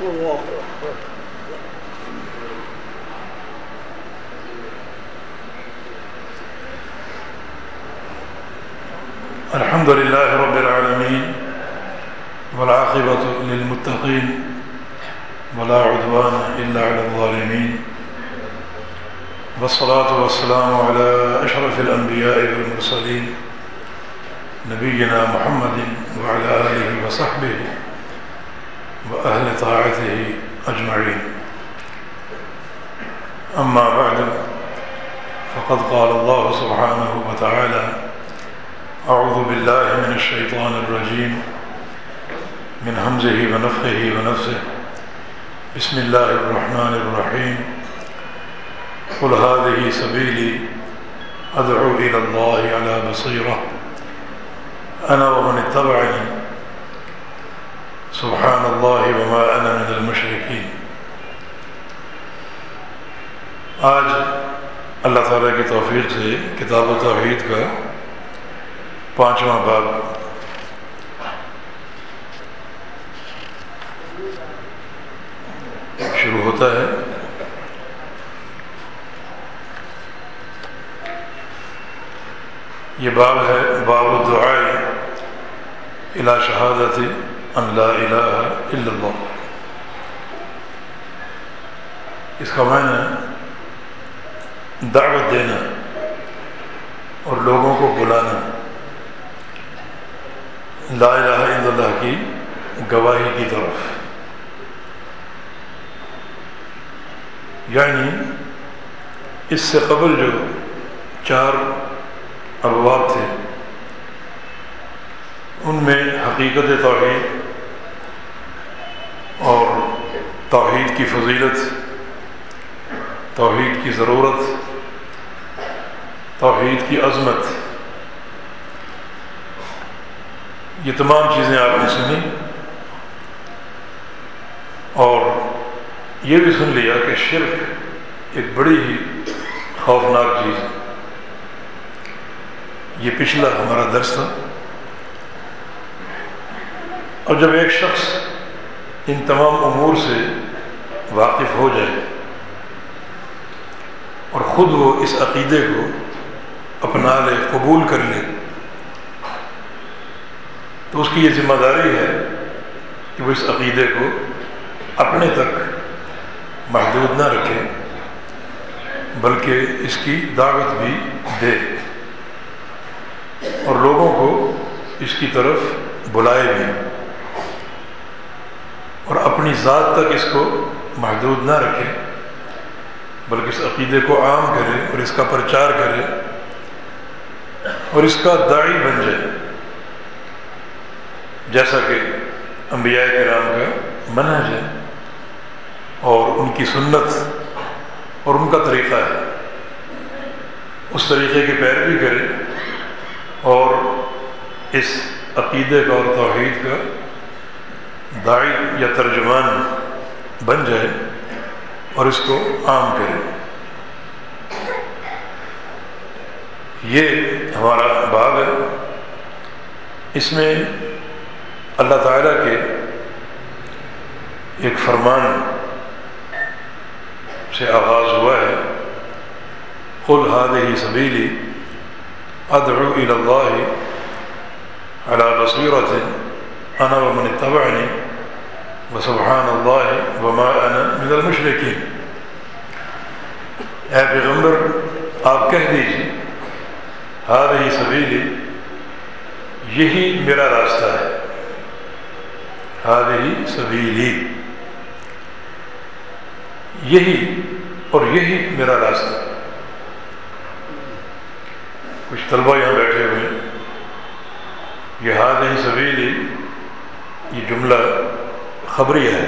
الله أكبر الحمد لله رب العالمين والعاقبة للمتقين ولا عدوان إلا على الظالمين والصلاة والسلام على أشرف الأنبياء والمرسلين نبينا محمد وعلى آله وصحبه. وأهل طاعته أجمعين. أما بعد فقد قال الله سبحانه وتعالى أعوذ بالله من الشيطان الرجيم من همزه ونفخه ونفسه. بسم الله الرحمن الرحيم. قل هذه سبيلي أدعو إلى الله على بصيرة. أنا ومن اتبعني سبحان الله وما أنا من المشركين آج اللہ تعالیٰ کی توفیق سے کتاب و توحید کا پانچواں باب۔ شروع ہوتا ہے۔ یہ باب ہے باب الدعائی الى شہادت ان لا الہ الا اللہ اس کا معنی دعوت دینا اور لوگوں کو بلانا. لا الہ الا اللہ کی گواہی کی طرف. یعنی اس سے قبل جو چار ابواب تھے ان میں حقیقت توحید اور توحید کی فضیلت، توحید کی ضرورت، توحید کی عظمت، یہ تمام چیزیں آپ نے سنی اور یہ بھی سن لیا کہ شرک ایک بڑی ہی خوفناک چیز ہے۔ یہ پچھلا ہمارا درس تھا۔ اور جب ایک شخص ان تمام امور سے واقف ہو جائے اور خود وہ اس عقیدے کو اپنا لے، قبول کر لے، تو اس کی یہ ذمہ داری ہے کہ وہ اس عقیدے کو اپنے تک محدود نہ رکھے، بلکہ اس کی دعوت بھی دے اور لوگوں کو اس کی طرف بلائے بھی۔ اور اپنی ذات تک اس کو محدود نہ رکھے، بلکہ اس عقیدے کو عام کرے اور اس کا پرچار کرے اور اس کا داعی بن جائے۔ جیسا کہ انبیاء کرام کا منہج ہے اور ان کی سنت اور ان کا طریقہ ہے۔ اس طریقے کی پیروی کرے اور اس عقیدے کا اور توحید کا داعی یا ترجمان بن جائے اور اس کو عام کرے۔ یہ ہمارا باب ہے۔ اس میں اللہ تعالیٰ کے ایک فرمان سے آغاز ہوا ہے۔ قل هذه سبیلی ادعو الى اللہ على بصیرت انا ومن اتبعنی وسبحان اللہ وما انا من المشرکین اے پیغمبر، آپ کہہ دیجیے هذه سبیلی یہی میرا راستہ ہے. هذه سبیلی یہی اور یہی میرا راستہ. کچھ طلبہ یہاں بیٹھے ہوئے یہ ہاتھ نہیں سبیلی یہ جملہ خبریہ ہے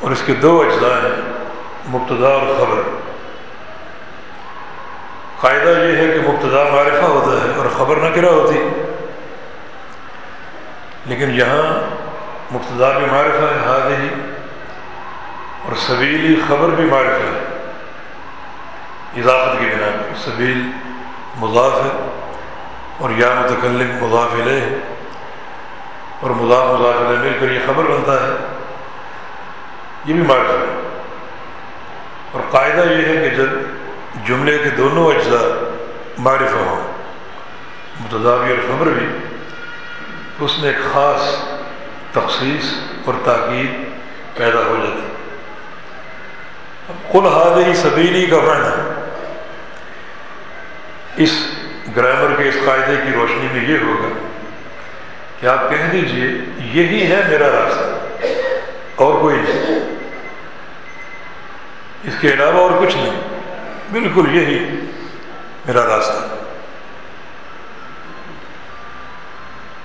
اور اس کے دو اجزاء ہیں، مبتدا اور خبر۔ قاعدہ یہ ہے کہ مبتدا معرفہ ہوتا ہے اور خبر نہ کرا ہوتی۔ لیکن یہاں مبتدا بھی معرفہ ہے ہاتھ ہی، اور سبیلی خبر بھی معرفہ ہے۔ اضافت کی بنا پر سبیل مضاف ہے اور یا متکلم مضاف علیہ ہے اور مذاق مذاکرے مل کر یہ خبر بنتا ہے۔ یہ بھی معرفت ہے۔ اور قاعدہ یہ ہے کہ جب جملے کے دونوں اجزاء معرفہ ہوں، متضابی اور خبر بھی اس میں ایک خاص تخصیص اور تاکید پیدا ہو جاتی۔ کل حاضری سبیلی کا معنی اس گرامر کے اس قاعدے کی روشنی میں یہ ہوگا کہ آپ کہہ دیجیے، یہی ہے میرا راستہ۔ اور کوئی نہیں۔ اس کے علاوہ اور کچھ نہیں۔ بالکل یہی میرا راستہ۔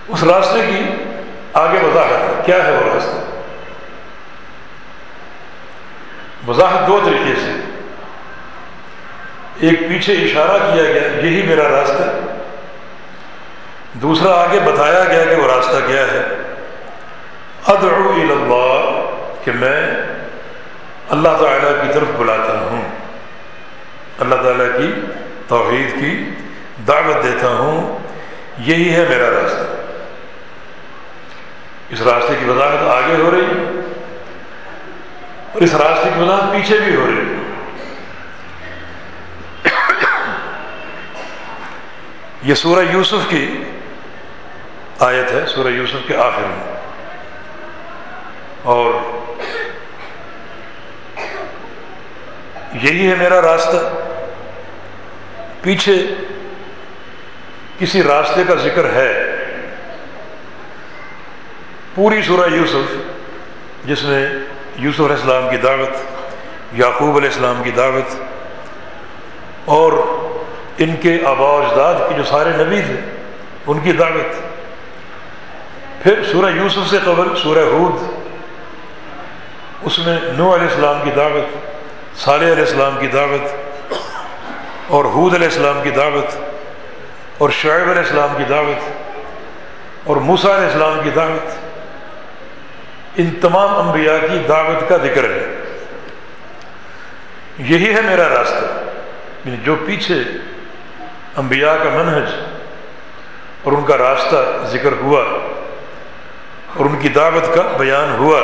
اس راستے کی آگے وضاحت کیا ہے وہ راستہ؟ وضاحت دو طریقے سے۔ ایک پیچھے اشارہ کیا گیا، یہی میرا راستہ۔ دوسرا آگے بتایا گیا کہ وہ راستہ کیا ہے۔ ادعو اللہ کہ میں اللہ تعالیٰ کی طرف بلاتا ہوں۔ اللہ تعالیٰ کی توحید کی دعوت دیتا ہوں۔ یہی ہے میرا راستہ۔ اس راستے کی وضاحت آگے ہو رہی ہے اور اس راستے کی وضاحت پیچھے بھی ہو رہی یہ سورہ یوسف کی آیت ہے سورہ یوسف کے آخر میں۔ اور یہی ہے میرا راستہ۔ پیچھے کسی راستے کا ذکر ہے۔ پوری سورہ یوسف، جس میں یوسف علیہ السلام کی دعوت، یعقوب علیہ السلام کی دعوت، اور ان کے آبا اجداد کے جو سارے نبی تھے، ان کی دعوت۔ پھر سورہ یوسف سے قبل سورہ حود اس میں نو علیہ السلام کی دعوت، صالح علیہ السلام کی دعوت، اور حود علیہ السلام کی دعوت، اور شعیب علیہ السلام کی دعوت، اور موسا علیہ السلام کی دعوت۔ ان تمام انبیاء کی دعوت کا ذکر ہے۔ یہی ہے میرا راستہ۔ یعنی جو پیچھے انبیاء کا منہج اور ان کا راستہ ذکر ہوا اور ان کی دعوت کا بیان ہوا۔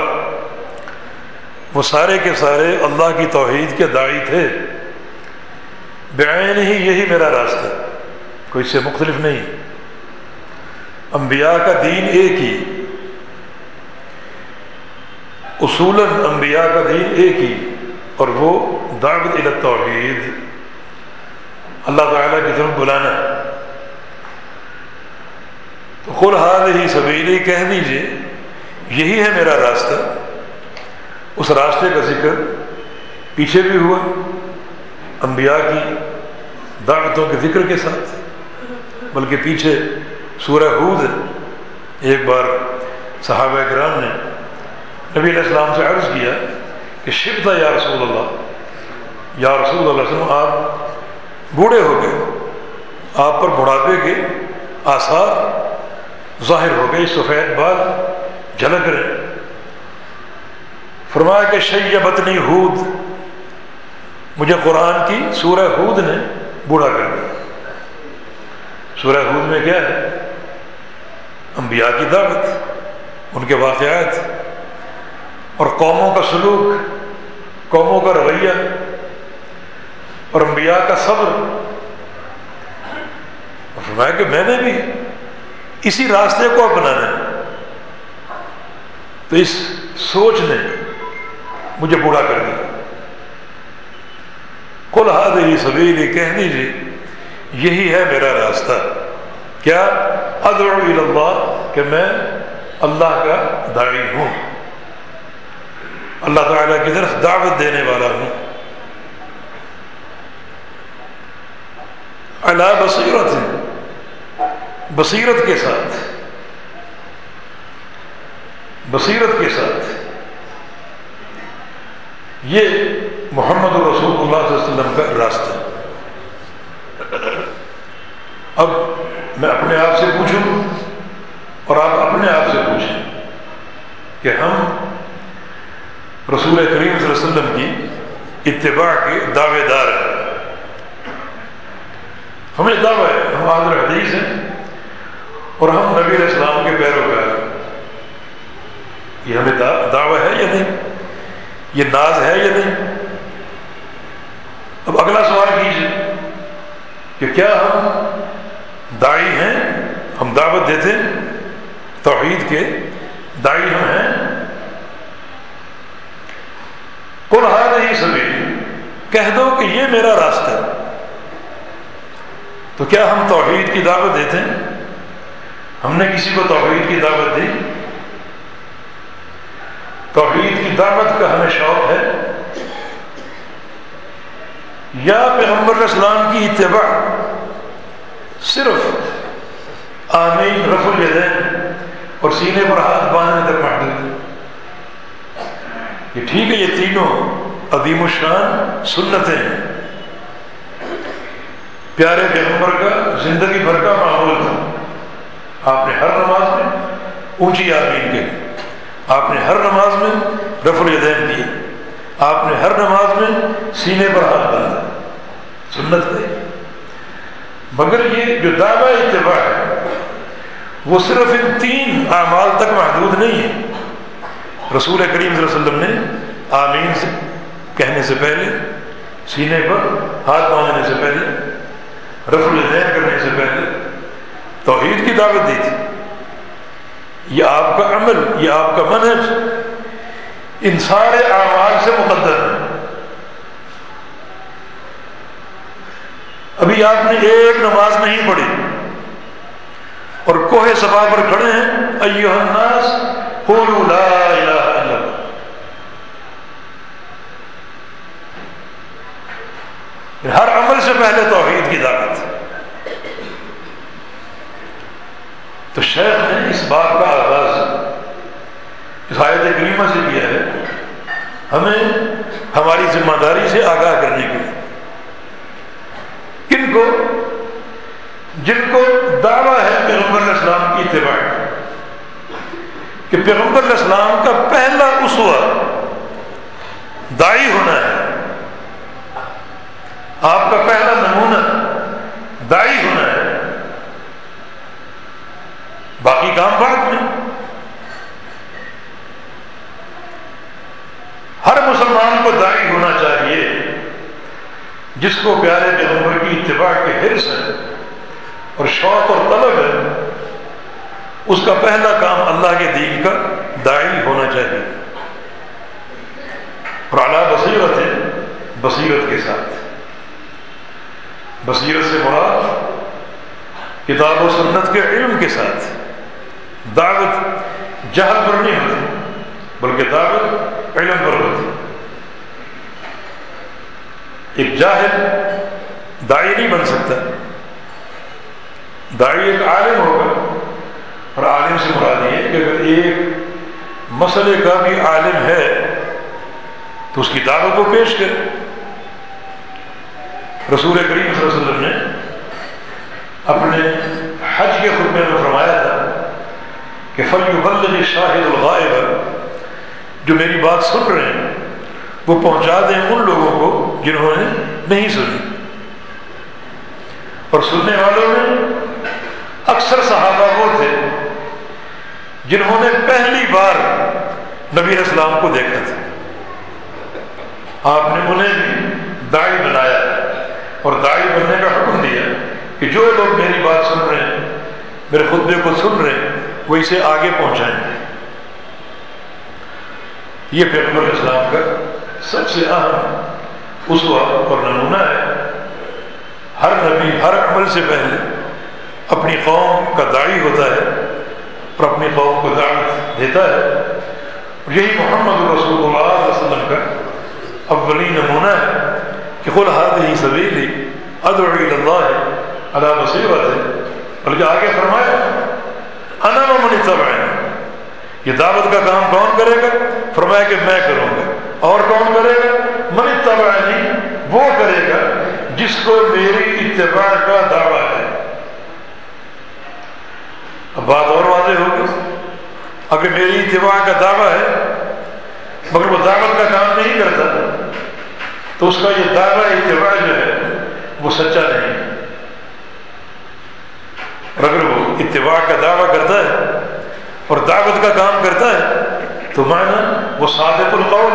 وہ سارے کے سارے اللہ کی توحید کے داعی تھے۔ بیان ہی یہی میرا راستہ۔ کوئی سے مختلف نہیں۔ انبیاء کا دین ایک ہی۔ اصولاً انبیاء کا دین ایک ہی۔ اور وہ دعوت توحید اللہ تعالیٰ کی طرف بلانا۔ تو خل حال ہی سبیلی، کہہ دیجیے، یہی ہے میرا راستہ۔ اس راستے کا ذکر پیچھے بھی ہوا، انبیاء کی دعوتوں کے ذکر کے ساتھ، بلکہ پیچھے سورہ حود ایک بار صحابہ کرام نے نبی علیہ السلام سے عرض کیا کہ شبتا یا رسول اللہ، یا رسول اللہ وسلم، آپ بوڑھے ہو گئے، آپ پر بڑھاپے کے آثار ظاہر ہو گئے سفید بال جھلک رہے فرمایا کہ شیبتنی ہود، مجھے قرآن کی سورہ ہود نے بوڑھا کر دیا۔ سورہ ہود میں کیا ہے؟ انبیاء کی دعوت، ان کے واقعات اور قوموں کا سلوک، قوموں کا رویہ اور انبیاء کا صبر۔ فرمایا کہ میں نے بھی اسی راستے کو اپنانا تو اس سوچ نے مجھے بوڑھا کر دیا۔ کل حاضری سبیلی کہہ دیجیے یہی ہے میرا راستہ۔ کیا ادعو اللہ کہ میں اللہ کا داعی ہوں؟ اللہ تعالیٰ کی طرف دعوت دینے والا ہوں۔ اللہ بصیرت بصیرت کے ساتھ، بصیرت کے ساتھ۔ یہ محمد رسول اللہ صلی اللہ علیہ وسلم کا راستہ۔ اب میں اپنے آپ سے پوچھوں اور آپ اپنے آپ سے پوچھیں کہ ہم رسول کریم صلی اللہ علیہ وسلم کی اتباع کے دعوے دار ہیں۔ ہمیں دعویٰ ہے، ہم حاضر حدیث ہیں۔ اور ہم نبی علیہ السلام کے پیروکار یہ ہمیں دعویٰ ہے یا نہیں؟ یہ ناز ہے یا نہیں؟ اب اگلا سوال کیجیے کہ کیا ہم دائی ہیں؟ ہم دعوت دیتے توحید کے دائی ہم ہیں؟ قرآن نہیں سبھی کہہ دو کہ یہ میرا راستہ ہے۔ تو کیا ہم توحید کی دعوت دیتے ہیں؟ ہم نے کسی کو توحید کی دعوت دی؟ توحید کی دعوت کا ہمیں شوق ہے؟ یا پیغمبر اسلام کی اتباع صرف آمین رف الیدین اور سینے پر ہاتھ باندھنے تک محدود یہ ٹھیک ہے، یہ تینوں عدیم الشان سنتیں پیارے پیغمبر کا زندگی بھر کا معمول تھا آپ نے ہر نماز میں اونچی آمین کے آپ نے ہر نماز میں رف الیدین کیے آپ نے ہر نماز میں سینے پر ہاتھ باندھا سنت ہے۔ مگر یہ جو دعوی اتباع ہے، وہ صرف ان تین اعمال تک محدود نہیں ہے۔ رسول کریم صلی اللہ علیہ وسلم نے آمین سے کہنے سے پہلے، سینے پر ہاتھ باندھنے سے پہلے رف الدین کرنے سے پہلے توحید کی دعوت دی تھی۔ یہ آپ کا عمل، یہ آپ کا منحج ان سارے اعمال سے مقدر۔ ہے ابھی آپ نے ایک نماز نہیں پڑھی۔ اور کوہ سبا پر کھڑے ہیں۔ ایو الناس قولوا لا الہ الا اللہ۔ ہر عمل سے پہلے توحید کی دعوت۔ تو شیخ نے اس بات کا آغاز اس آیت کریمہ سے کیا ہے۔ ہمیں ہماری ذمہ داری سے آگاہ کرنے کے لیے۔ کن کو، جن کو دعویٰ ہے پیغمبر اسلام کی اتباع کہ پیغمبر اسلام کا پہلا اسوا دائی ہونا ہے۔ آپ کا پہلا نمونہ دائی ہونا ہے۔ باقی کام بات میں۔ ہر مسلمان کو دائی ہونا چاہیے، جس کو پیارے پیغمبر کی اتباع کے حرص ہے اور شوق اور طلب ہے، اس کا پہلا کام اللہ کے دین کا دائی ہونا چاہیے۔ اور اعلیٰ بصیرت ہے، بصیرت کے ساتھ۔ بصیرت سے مراد کتاب و سنت کے علم کے ساتھ۔ دعوت جہل پر نہیں ہوتی، بلکہ دعوت علم پر ہوتی۔ ایک جاہل دائی نہیں بن سکتا۔ دائی ایک عالم ہوگا، اور عالم سے مراد یہ کہ اگر ایک مسئلے کا بھی عالم ہے، تو اس کی دعوت کو پیش کرے۔ رسول کریم صلی اللہ علیہ وسلم نے اپنے حج کے خطبے میں فرمایا تھا کہ فل شاہد الغائب۔ جو میری بات سن رہے ہیں، وہ پہنچا دیں ان لوگوں کو جنہوں نے نہیں سنی۔ اور سننے والوں میں اکثر صحابہ وہ تھے جنہوں نے پہلی بار نبی اسلام کو دیکھا تھا۔ آپ نے انہیں بھی دائی بنایا اور دائی بننے کا حکم دیا کہ جو لوگ میری بات سن رہے ہیں، میرے خطبے کو سن رہے ہیں وہ اسے آگے پہنچائیں۔ گے یہ پیغمبر اسلام کا سب سے اہم اس اور نمونہ ہے۔ ہر نبی ہر عمل سے پہلے اپنی قوم کا داعی ہوتا ہے اور اپنی قوم کو دعوت دیتا ہے۔ یہی محمد رسول اللہ علیہ وسلم کا اولی نمونہ ہے کہ خود ہاتھ ہی سبیلی ادعی اللہ ہے اللہ بصیرت ہے بلکہ آگے فرمایا انا من یہ دعوت کا کام کون کرے گا؟ فرمایا کہ میں کروں گا۔ اور کون کرے گا؟ من اتبعنی جی۔ وہ کرے گا جس کو میری اتباع کا دعویٰ ہے۔ اب بات اور واضح ہوگی اگر میری اتباع کا دعویٰ ہے، مگر وہ دعوت کا کام نہیں کرتا، تو اس کا یہ دعویٰ اتباع جو ہے، وہ سچا نہیں۔ ہے اور اگر وہ اتباع کا دعویٰ کرتا ہے اور دعوت کا کام کرتا ہے، تو معنی وہ صادق القول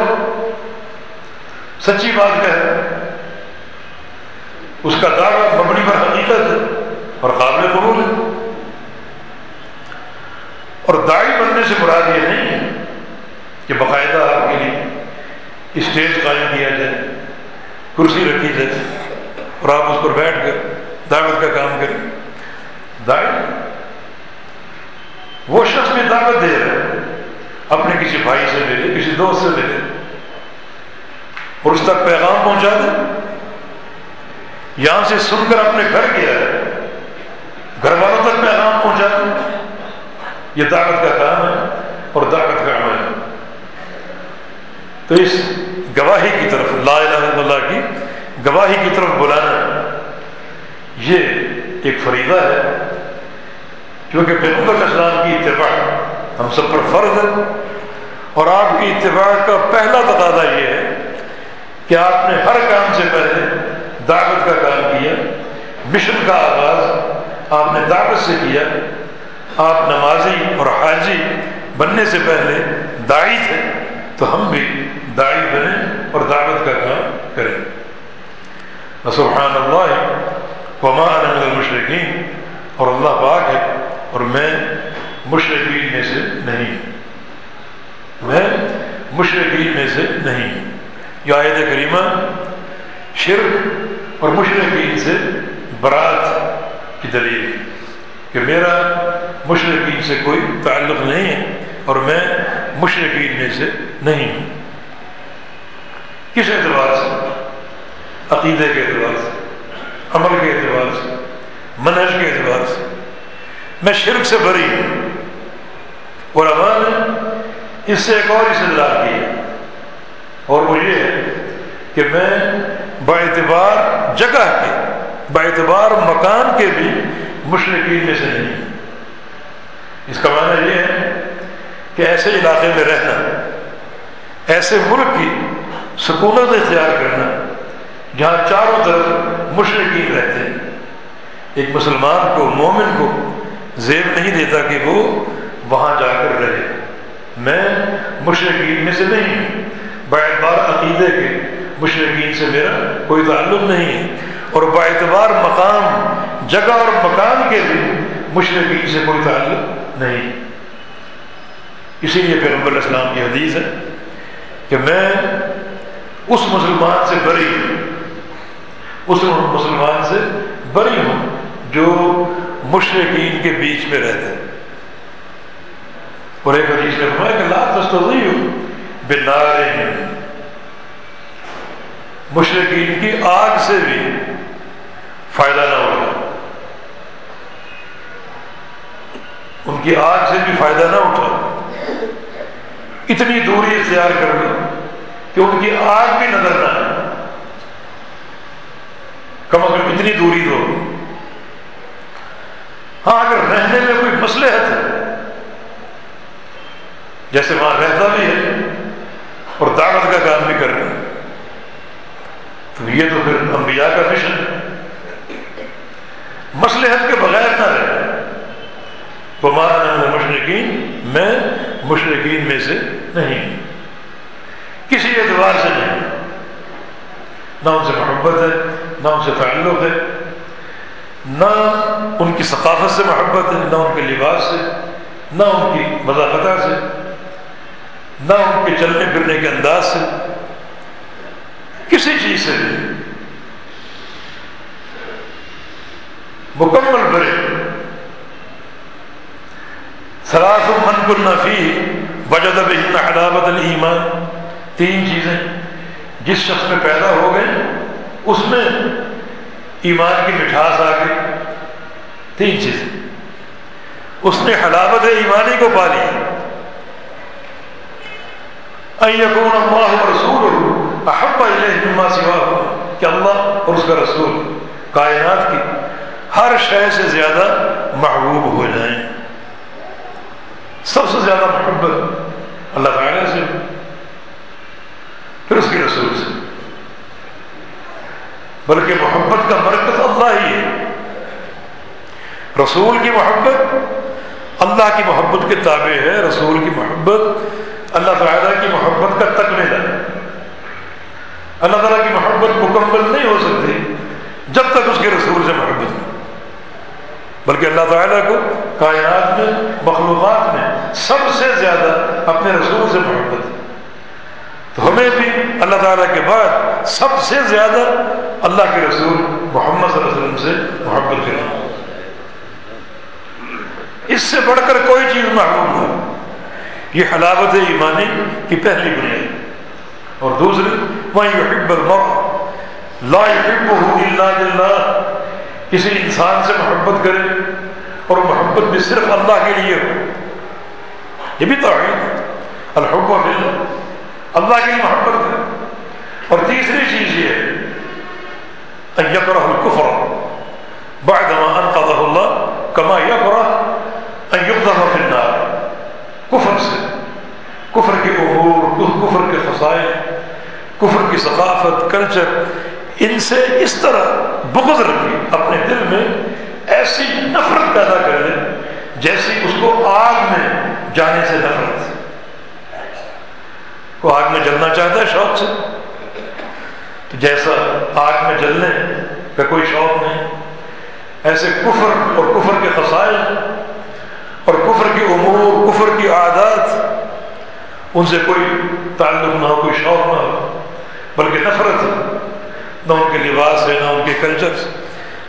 سچی بات کہ اس کا دعوت مبنی پر حقیقت ہے اور قابل قبول ہے۔ اور داڑھی بننے سے مراد یہ نہیں ہے کہ باقاعدہ آپ کے لیے اسٹیج قائم کیا جائے، کرسی رکھی جائے اور آپ اس پر بیٹھ کر دعوت کا کام کریں۔ داڑھی وہ شخص بھی دعوت دے رہا ہے، اپنے کسی بھائی سے ملے کسی دوست سے ملے اور اس تک پیغام پہنچا دے۔ یہاں سے سن کر اپنے گھر گیا ہے، گھر والوں تک پیغام پہنچا دے۔ یہ دعوت کا کام ہے اور دعوت کا عمل ہے۔ تو اس گواہی کی طرف، لا الہ الا اللہ کی گواہی کی طرف بلانا، یہ ایک فریضہ ہے، کیونکہ پیغمبر اسلام کی اتباع ہم سب پر فرض ہے۔ اور آپ کی اتباع کا پہلا تقاضا یہ ہے کہ آپ نے ہر کام سے پہلے دعوت کا کام کیا، مشن کا آغاز آپ نے دعوت سے کیا۔ آپ نمازی اور حاجی بننے سے پہلے دائی تھے، تو ہم بھی دائی بنے اور دعوت کا کام کریں۔ سبحان اللہ وما من المشرقین اور اللہ پاک ہے اور میں مشرقین میں سے نہیں۔ میں مشرقین میں سے نہیں۔ یہ آیت کریمہ شرک اور مشرقین سے برات کی دلیل کہ میرا مشرقین سے کوئی تعلق نہیں ہے اور میں مشرقین میں سے نہیں ہوں۔ کس اعتبار سے؟ عقیدے کے اعتبار سے۔ عمل کے اعتبار سے، منہج کے اعتبار سے۔ میں شرک سے بری ہوں۔ اور امان اس سے ایک اور استدلال کی ہے۔ اور وہ یہ ہے کہ میں با اعتبار جگہ کے، با اعتبار مکان کے بھی مشرقین میں سے نہیں اس کا معنی یہ ہے کہ ایسے علاقے میں رہنا، ایسے ملک کی سکونت اختیار کرنا جہاں چاروں طرف مشرقین رہتے ہیں۔ ایک مسلمان کو، مومن کو زیب نہیں دیتا کہ وہ وہاں جا کر رہے۔ میں مشرقین میں سے نہیں ہوں۔ اعتبار عقیدے کے مشرقین سے میرا کوئی تعلق نہیں ہے۔ اور اعتبار مقام، جگہ اور مکان کے بھی مشرقین سے کوئی تعلق نہیں۔ اسی لیے پیغمبر اسلام کی حدیث ہے کہ میں اس مسلمان سے بری اس مسلمان سے بری ہوں جو مشرقین کے بیچ میں رہتے اور ایک حدیث نے فرمایا کہ لا تستطيع بنار مشرقین کی آگ سے بھی فائدہ نہ اٹھا ان کی آگ سے بھی فائدہ نہ اٹھا۔ اتنی دوری اختیار کر لو کہ ان کی آگ بھی نظر نہ آئے۔ کم از کم اتنی دوری دو۔ ہاں اگر رہنے میں کوئی مسلحت ہے، جیسے وہاں رہتا بھی ہے اور دعوت کا کام بھی کر رہے ہیں، تو یہ تو پھر انبیاء کا مشن ہے۔ مسلحت کے بغیر نہ رہے۔ تو مارا مشرقین میں مشرقین میں سے نہیں کسی اعتبار سے نہیں۔ نہ ان سے محبت ہے نہ ان سے تعلق ہے، نہ ان کی ثقافت سے محبت ہے، نہ ان کے لباس سے، نہ ان کی مذاقتہ سے، نہ ان کے چلنے پھرنے کے انداز سے، کسی چیز سے مکمل برے سراف من کل نفی وجد بہن حلاوت المان تین چیزیں۔ جس شخص میں پیدا ہو گئے، اس میں ایمان کی مٹھاس آ گئی، تین چیزیں۔ اس نے حلاوت ایمانی کو پا لی۔ یقون اللہ رسول احب مما سوا کہ اللہ اور اس کا رسول کائنات کی ہر شے سے زیادہ محبوب ہو جائیں۔ سب سے زیادہ محبت اللہ تعالی سے۔ پھر اس کے رسول سے۔ بلکہ محبت کا مرکز اللہ ہی ہے۔ رسول کی محبت اللہ کی محبت کے تابع ہے۔ رسول کی محبت اللہ تعالیٰ کی محبت کا تکمیلا اللہ تعالیٰ کی محبت مکمل نہیں ہو سکتی جب تک اس کے رسول سے محبت نہیں۔ بلکہ اللہ تعالیٰ کو کائنات میں، مخلوقات میں سب سے زیادہ اپنے رسول سے محبت ہے۔ تو ہمیں بھی اللہ تعالیٰ کے بعد سب سے زیادہ اللہ کے رسول محمد صلی اللہ علیہ وسلم سے محبت کریں۔ اس سے بڑھ کر کوئی چیز محبوب ہو یہ حلاوت ایمانی کی پہلی بنیاد۔ اور دوسری وہ حب المر لا حب اللہ اللہ کسی انسان سے محبت کرے اور محبت بھی صرف اللہ کے لیے ہو۔ یہ بھی توحید الحب اللہ اللہ کی محبت ہے۔ اور تیسری چیز یہ ہے یقرہ الکفر بعد ما انقذہ اللہ، کما یقرہ ان یقذہ فی النار۔ کفر سے، کفر کے امور، کفر کے فضائل کفر کی ثقافت کلچر ان سے اس طرح بغض رکھی اپنے دل میں ایسی نفرت پیدا کر دے جیسی اس کو آگ میں جانے سے نفرت۔ کو آگ میں جلنا چاہتا ہے، شوق سے۔ تو جیسا آگ میں جلنے کا کوئی شوق نہیں، ایسے کفر اور کفر کے خسائل اور کفر کی امور، کفر کی عادات، ان سے کوئی تعلق نہ ہو، کوئی شوق نہ ہو، بلکہ نفرت ہے۔ نہ ان کے لباس ہے، نہ ان کے کلچر سے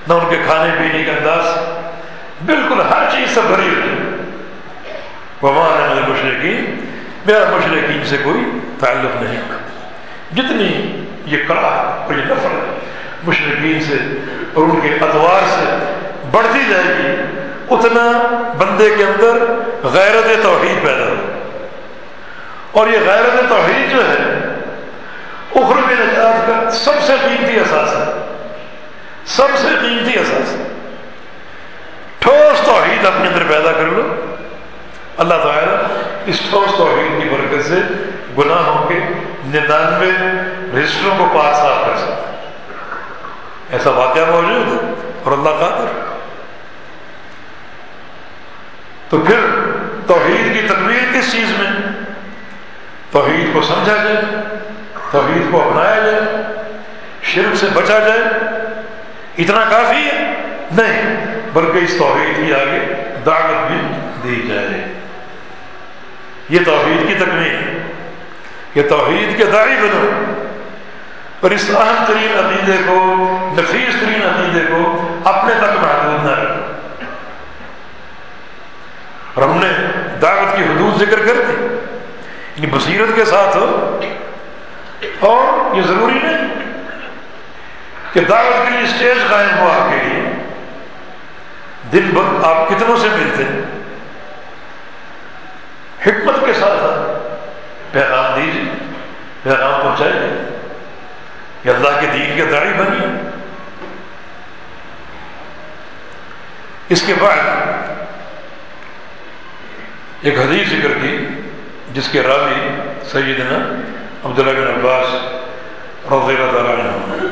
نہ ان کے کھانے پینے کا انداز۔ بالکل ہر چیز سے بھری ہوئی ومان ہے مشرقین میرا مشرقین سے کوئی تعلق نہیں۔ جتنی یہ کڑا اور یہ نفرت مشرقین سے اور ان کے ادوار سے بڑھتی جائے گی، اتنا بندے کے اندر غیرت توحید پیدا ہو۔ اور یہ غیرت توحید جو ہے، اخروی نجات کا سب سے قیمتی احساس ہے۔ سب سے قیمتی احساس ہے۔ ٹھوس توحید اپنے اندر پیدا کر لو۔ اللہ تعالیٰ اس ٹھوس توحید کی برکت سے گناہوں کے ننانوے رجسٹروں کو پاک صاف کر سکتا ایسا واقعہ موجود ہے اور اللہ قادر۔ تو پھر توحید کی تکمیل کس چیز میں؟ توحید کو سمجھا جائے، توحید کو اپنایا جائے، شرک سے بچا جائے۔ اتنا کافی ہے؟ نہیں، بلکہ اس توحید کی آگے دعوت بھی دی جائے۔ یہ توحید کی تکمیل یہ توحید کے داعی بنو۔ اور اس اہم ترین عقیدے کو، نفیس ترین عقیدے کو اپنے تک محدود نہ رکھو۔ اور ہم نے دعوت کی حدود ذکر کر دی۔ یعنی بصیرت کے ساتھ ہو۔ اور یہ ضروری نہیں کہ دعوت کے لیے اسٹیج قائم ہو آپ کے لیے۔ دن بھر آپ کتنوں سے ملتے ہیں؟ حکمت کے ساتھ پیغام دیجیے پیغام پہنچائیے کہ اللہ کے دین کے داڑھی بنی اس کے بعد ایک حدیث ذکر کی، جس کے راوی سیدنا عبداللہ بن عباس رضی اللہ تعالیٰ عنہ،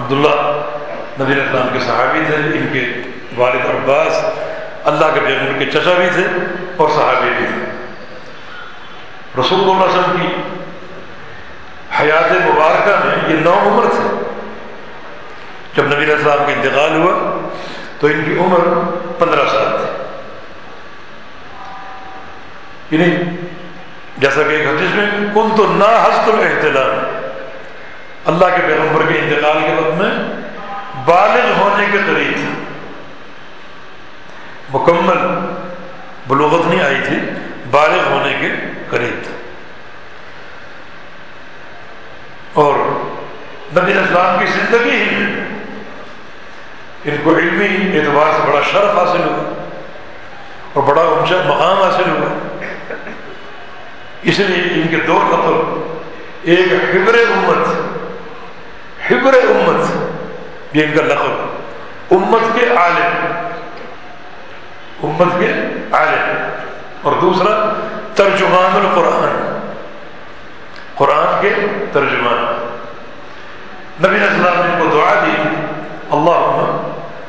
عبداللہ نبی اسلام کے صحابی تھے، ان کے والد عباس اللہ کے بیگم کے چچا بھی تھے اور صحابی بھی تھے۔ رسول اللہ علیہ وسلم کی حیات مبارکہ میں یہ نو عمر تھے۔ جب نبی السلام کا انتقال ہوا تو ان کی عمر پندرہ سال تھی۔ یعنی جیسا کہ ایک حدیث میں کن تو نہ ہست الاحتلام اللہ کے پیغمبر کے انتقال کے وقت میں بالغ ہونے کے قریب تھے مکمل بلوغت نہیں آئی تھی، بالغ ہونے کے قریب تھے اور نبی اسلام کی زندگی ہی میں ان کو علمی اعتبار سے بڑا شرف حاصل ہوا اور بڑا اونچا مقام حاصل ہوا۔ اس لیے ان کے دو لقب ایک حبر امت حبر امت، یہ ان کا لقب، امت کے عالم۔ امت کے عالم اور دوسرا، ترجمان القرآن۔ قرآن کے ترجمان۔ نبی اسلام نے ان کو دعا دی اللہ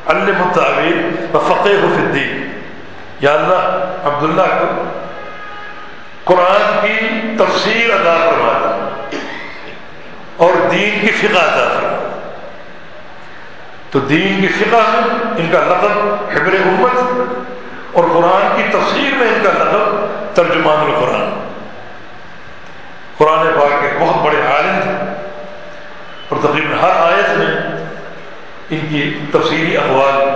علم التعویل و فقح الدین۔ یا اللہ، عبداللہ کو قرآن کی تفسیر ادا فرماتا اور دین کی فقہ ادا فرماتا تو دین کی فقہ میں ان کا لقب حبر امت اور قرآن کی تفسیر میں ان کا لقب ترجمان القرآن۔ قرآن پاک کے بہت بڑے عالم تھے۔ اور تقریباً ہر آیت میں ان کی تفصیلی اقوال،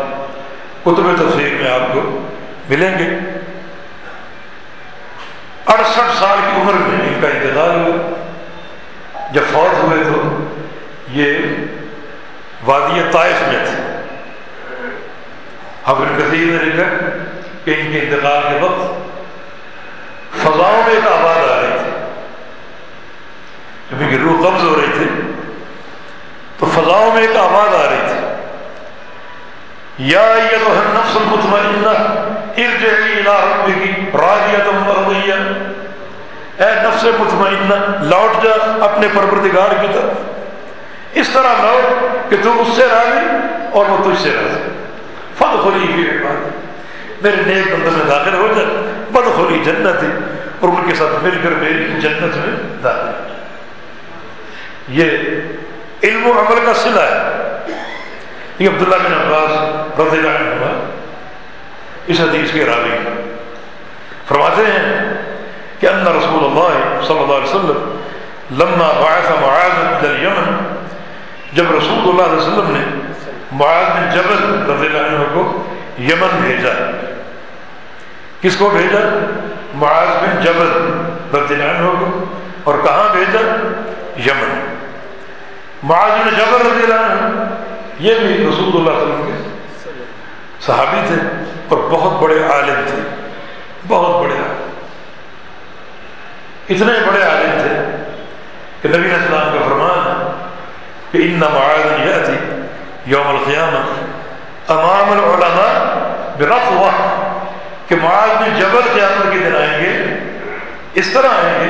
کتب تفسیر میں آپ کو ملیں گے۔ اڑسٹھ سال کی عمر میں ان کا انتقال ہوا۔ جب فوت ہوئے تو یہ وادی طائف میں تھے حضر کثیر نے لکھا کہ ان کے انتقال کے وقت فضاؤں میں ایک آواز آ رہی تھی۔ جب ان کی روح قبض ہو رہی تھی، تو فضاؤں میں ایک آواز آ رہی تھی۔ یا نفس المطمئنہ، ارجعی الى ربکی راضیتا مرضیہ۔ اے نفس مطمئنہ، لوٹ جا اپنے پروردگار کی طرف۔ اس طرح لوٹ کہ تو اس سے راضی اور وہ تجھ سے راضی۔ فد خلی فی عبادی۔ میرے نیک بندر میں داخل ہو جائے بد خلی جنت ہے اور ان کے ساتھ مل کر میری جنت میں داخل یہ علم و عمل کا صلہ ہے۔ یہ عبداللہ بن عباس رضی اللہ عنہ اس حدیث کے راوی فرماتے ہیں کہ ان رسول اللہ صلی اللہ علیہ وسلم لما بعث معاذ الى اليمن جب رسول اللہ علیہ وسلم نے معاذ بن جبل رضی اللہ عنہ کو یمن بھیجا، کس کو بھیجا؟ معاذ بن جبل رضی اللہ عنہ کو۔ اور کہاں بھیجا؟ یمن۔ معاذ بن جبل رضی اللہ عنہ، یہ بھی رسول اللہ علیہ وسلم کے صحابی تھے اور بہت بڑے عالم تھے۔ بہت بڑے عالم۔ اتنے بڑے عالم تھے کہ نبی اسلام کہ ان معاذ یہ تھی یوم القیامت امام العلماء برف ہوا کہ معاذ میں جبل قیامت کے دن آئیں گے، اس طرح آئیں گے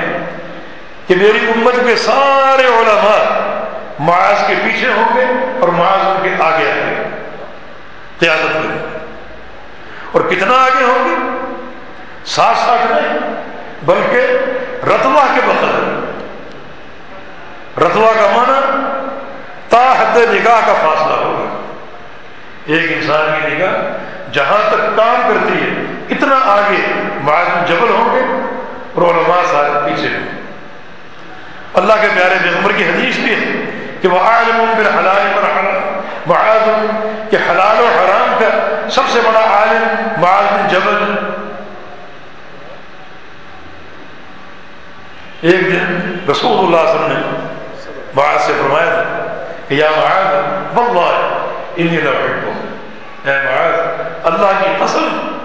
کہ میری امت کے سارے علماء معاذ کے پیچھے ہوں گے اور معاذ ان کے آگے آئیں گے۔ قیادت میں اور کتنا آگے ہوں گے؟ ساتھ ساتھ نہیں، بلکہ رتوا کے بقدر۔ رتوا کا معنی حد نگاہ کا فاصلہ ہوگا ایک انسان کی نگاہ جہاں تک کام کرتی ہے، اتنا آگے معاذ جبل ہوں گے اور علماء سارے پیچھے ہوں گے۔ اللہ کے پیارے پیغمبر کی حدیث بھی ہے کہ وہ عالم پھر حلال پر حرام معاذ کہ حلال و حرام کا سب سے بڑا عالم معاذ بن جبل ایک دن رسول اللہ صلی اللہ علیہ وسلم نے معاذ سے فرمایا تھا یا معاذ، واللہ، انی لحبک اے معاذ، اللہ کی قسم،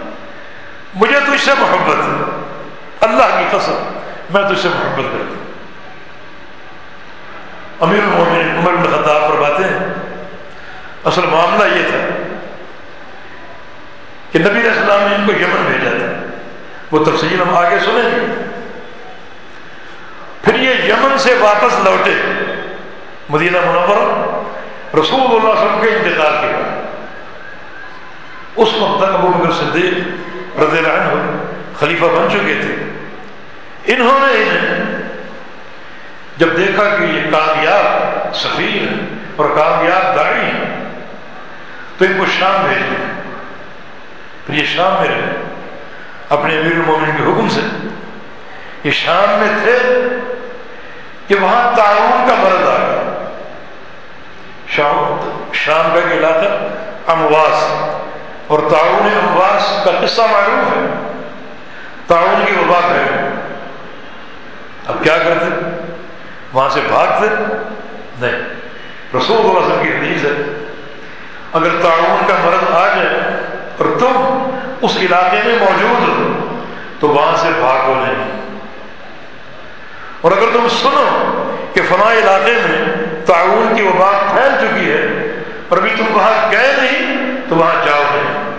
مجھے تجھ سے محبت ہے۔ اللہ کی قسم، میں تجھ سے محبت کرتا ہوں۔ امیر المومن عمر بن خطاب فرماتے ہیں، اصل معاملہ یہ تھا کہ نبی علیہ السلام نے ان کو یمن بھیجا تھا۔ وہ تفصیل ہم آگے سنیں گے۔ پھر یہ یمن سے واپس لوٹے۔ مدینہ منور رسول اللہ صلی اللہ علیہ وسلم کے انتقال کے بعد اس وقت تک ابو بکر صدیق رضی اللہ عنہ خلیفہ بن چکے تھے۔ انہوں نے انہیں جب دیکھا کہ یہ کامیاب سفیر ہے اور کامیاب داڑھی ہے تو ان کو شام بھیج دیں۔ پھر یہ شام میں رہے۔ اپنے امیر المومن کے حکم سے یہ شام میں تھے کہ وہاں تعاون کا مرض آ شام شام کا ایک علاقہ امواس اور تعاون امواس کا قصہ معروف ہے۔ تعاون کی وبا ہے اب کیا کرتے؟ وہاں سے بھاگتے؟ نہیں۔ رسول اللہ علیہ وسلم کی حدیث ہے، اگر تعاون کا مرض آ جائے اور تم اس علاقے میں موجود ہو، تو وہاں سے بھاگو نہیں۔ اور اگر تم سنو کہ فلاں علاقے میں تعاون کی وبا پھیل چکی ہے اور ابھی تم وہاں گئے نہیں، تو وہاں جاؤ نہیں۔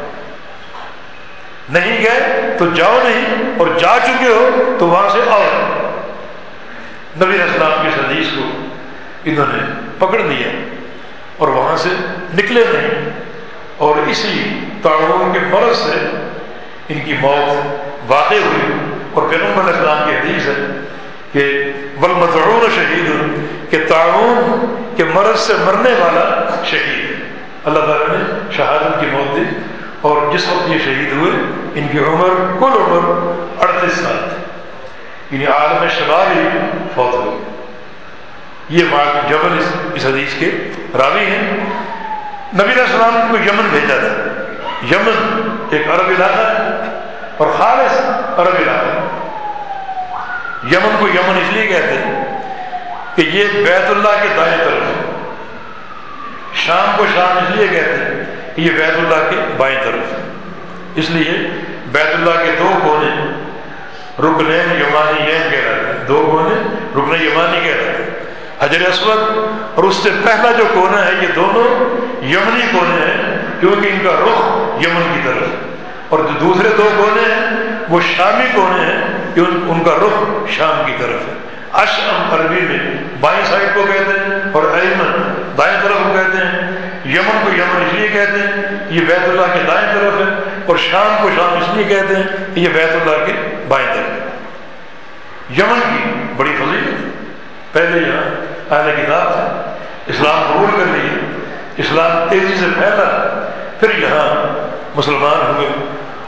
نہیں گئے تو جاؤ نہیں، اور جا چکے ہو تو وہاں سے آؤ۔ نبی اسلام کی حدیث کو انہوں نے پکڑ لیا اور وہاں سے نکلے نہیں۔ اور اسی تعاون کے مرض سے ان کی موت واقع ہوئی۔ اور پیغمبر اسلام کی حدیث ہے کہ بل ولمضعون شہید کہ تعاون کے مرض سے مرنے والا شہید اللہ تعالیٰ نے شہادت کی موت دی اور جس وقت یہ شہید ہوئے، ان کی عمر، کل عمر اڑتیس سال تھی۔ یعنی عالم شباب ہی فوت ہوئی یہ ماں جبل اس اس حدیث کے راوی ہیں۔ نبی علیہ السلام کو یمن بھیجا تھا۔ یمن ایک عرب علاقہ ہے اور خالص عرب علاقہ ہے۔ یمن کو یمن اس لیے کہتے ہیں کہ یہ بیت اللہ کے دائیں طرف ہے۔ شام کو شام اس لیے کہتے ہیں کہ یہ بیت اللہ کے بائیں طرف ہے۔ اس لیے بیت اللہ کے دو کونے رکنین یمانی یہ کہہ رہے ہیں۔ دو کونے رکن یمانی کہہ رہے ہیں۔ حجر اسود اور اس سے پہلا جو کونا ہے یہ دونوں یمنی کونے ہیں کیونکہ ان کا رخ یمن کی طرف ہے۔ اور جو دوسرے دو کونے ہیں وہ شامی کونے ہیں کہ ان کا رخ شام کی طرف ہے۔ اشم عربی میں بائیں سائڈ کو کہتے ہیں اور ایمن دائیں طرف کو کہتے ہیں۔ یمن کو یمن اس لیے کہتے ہیں یہ بیت اللہ کے دائیں طرف ہے اور شام کو شام اس لیے کہتے ہیں کہ یہ بیت اللہ کے بائیں طرف ہے۔ یمن کی بڑی فضیلت پہلے یہاں اہل کتاب تھے۔ اسلام قبول کر لیے۔ اسلام تیزی سے پھیلا پھر یہاں مسلمان ہوئے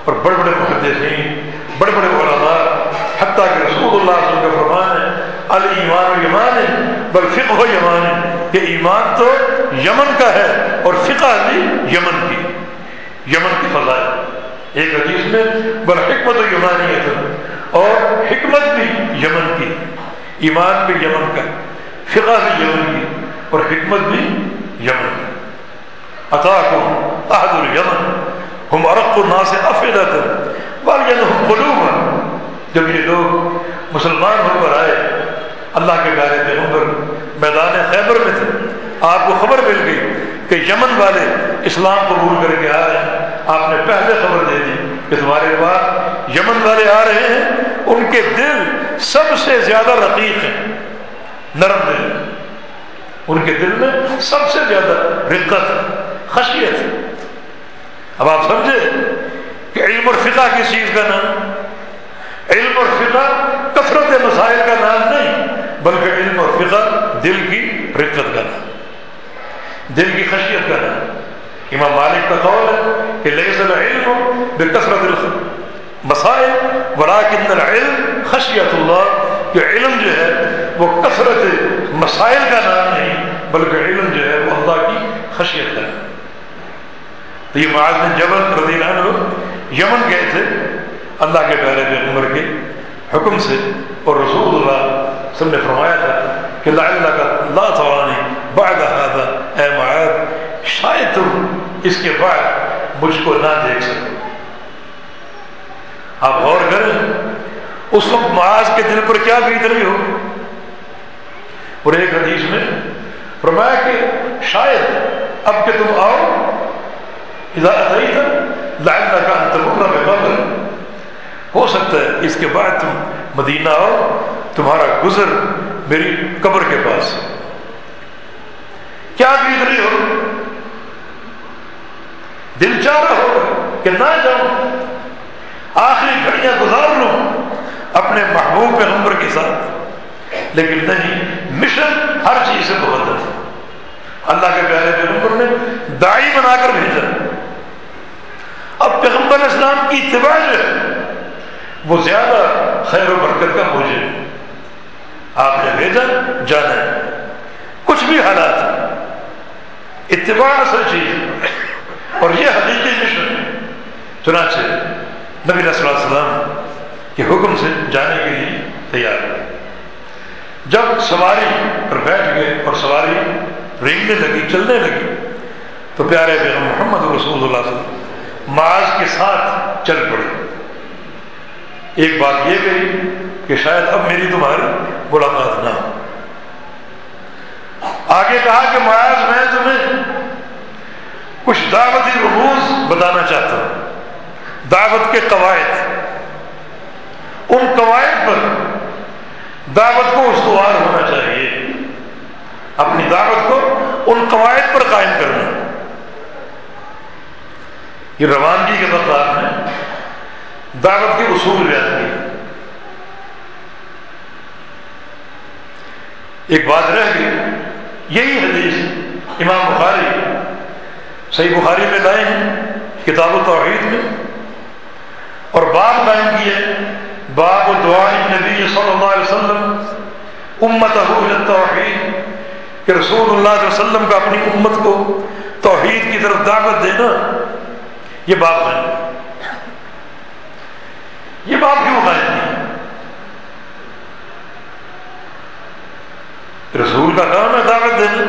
اور بڑے بڑے محدثین بڑے بڑے علماء حتیٰ کہ رسول اللہ صلی اللہ علیہ وسلم کا فرمان ہے علی ایمان و ایمان ہے بل فقہ و یمان ہے کہ ایمان تو یمن کا ہے اور فقہ بھی یمن کی یمن کی فضا ایک حدیث میں، بل حکمت و یمانی ہے اور حکمت بھی یمن کی ایمان بھی یمن کا فقہ بھی یمن کی اور حکمت بھی یمن کی عطا کو عہد الیمن، ہم عرق الناس افیدت قلوب جب یہ لوگ مسلمان ہو کر آئے، اللہ کے پیارے پیغمبر میدان خیبر میں تھے، آپ کو خبر مل گئی کہ یمن والے اسلام قبول کر کے آ رہے ہیں۔ آپ نے پہلے خبر دے دی کہ تمہارے بعد یمن والے آ رہے ہیں، ان کے دل سب سے زیادہ رقیق ہیں، نرم دل۔ ان کے دل میں سب سے زیادہ رقت، خشیت۔ اب آپ سمجھے کہ علم اور فقہ کس چیز کا نام؟ کثرت مسائل کا نام نہیں، بلکہ علم اور فقہ، دل کی رقت کا نام، دل کی خشیت کا نام۔ امام مالک کا قول ہے کہ لئیس العلم بے کثرت مسائل، ولیکن العلم خشیت اللہ، کہ علم جو ہے وہ کثرت مسائل کا نام نہیں، بلکہ علم جو ہے وہ اللہ کی خشیت کا نام۔ تو یہ معاذ بن جبل رضی اللہ عنہ یمن گئے تھے، اللہ کے پیارے پیغمبر کے حکم سے اور رسول اللہ سب نے فرمایا تھا کہ لا اللہ کا لا توانی بعد هذا اے معاذ، شاید تم اس کے بعد مجھ کو نہ دیکھ سکو۔ آپ غور کریں، اس وقت معاذ کے دل پر کیا بیت رہی ہو؟ اور ایک حدیث میں فرمایا کہ شاید اب کہ تم آؤ، اذا اتيت لعلك ان تمر بقبر۔ ہو سکتا ہے۔ اس کے بعد تم مدینہ آؤ، تمہارا گزر میری قبر کے پاس۔ کیا بیت رہی ہو؟ دل چاہ رہا ہو کہ نہ جاؤں۔ آخری گھڑیاں گزار لوں اپنے محبوب پیغمبر کے ساتھ۔ لیکن نہیں مشن ہر چیز سے مقدس۔ اللہ کے پیارے پیغمبر نے دائی بنا کر بھیجا۔ اب پیغمبر اسلام کی اتباع جو ہے وہ زیادہ خیر و برکت کا بوجھے آپ نے بھیجا جانا ہے۔ کچھ بھی حالات اتباع اصل چیز اور یہ حقیقی مشن ہے۔ چنانچہ نبی صلی اللہ علیہ وسلم کے حکم سے جانے کے لیے تیار ہوئے جب سواری پر بیٹھ گئے اور سواری رینگنے لگی، چلنے لگی، تو پیارے پیغم محمد رسول اللہ صلی اللہ علیہ وسلم معاذ کے ساتھ چل پڑے۔ ایک بات یہ کہی کہ شاید اب میری تمہاری ملاقات نہ ہو۔ آگے کہا کہ معاذ، میں تمہیں کچھ دعوتی رموز بتانا چاہتا ہوں۔ دعوت کے قواعد۔ ان قواعد پر دعوت کو استوار ہونا چاہیے۔ اپنی دعوت کو ان قواعد پر قائم کرنا۔ یہ روانگی کے وقت آپ نے دعوت کے اصول بیان کیے ایک بات رہ گئی۔ یہی حدیث امام بخاری صحیح بخاری میں لائے ہیں، کتاب و توحید میں۔ اور باب قائم ہے، باب دعائیں نبی صلی اللہ علیہ وسلم امت توحید کہ رسول اللہ علیہ وسلم کا اپنی امت کو توحید کی طرف دعوت دینا، یہ باب ہے۔ یہ بات کیوں قائم کی رسول کا کام ہے دعوت دینا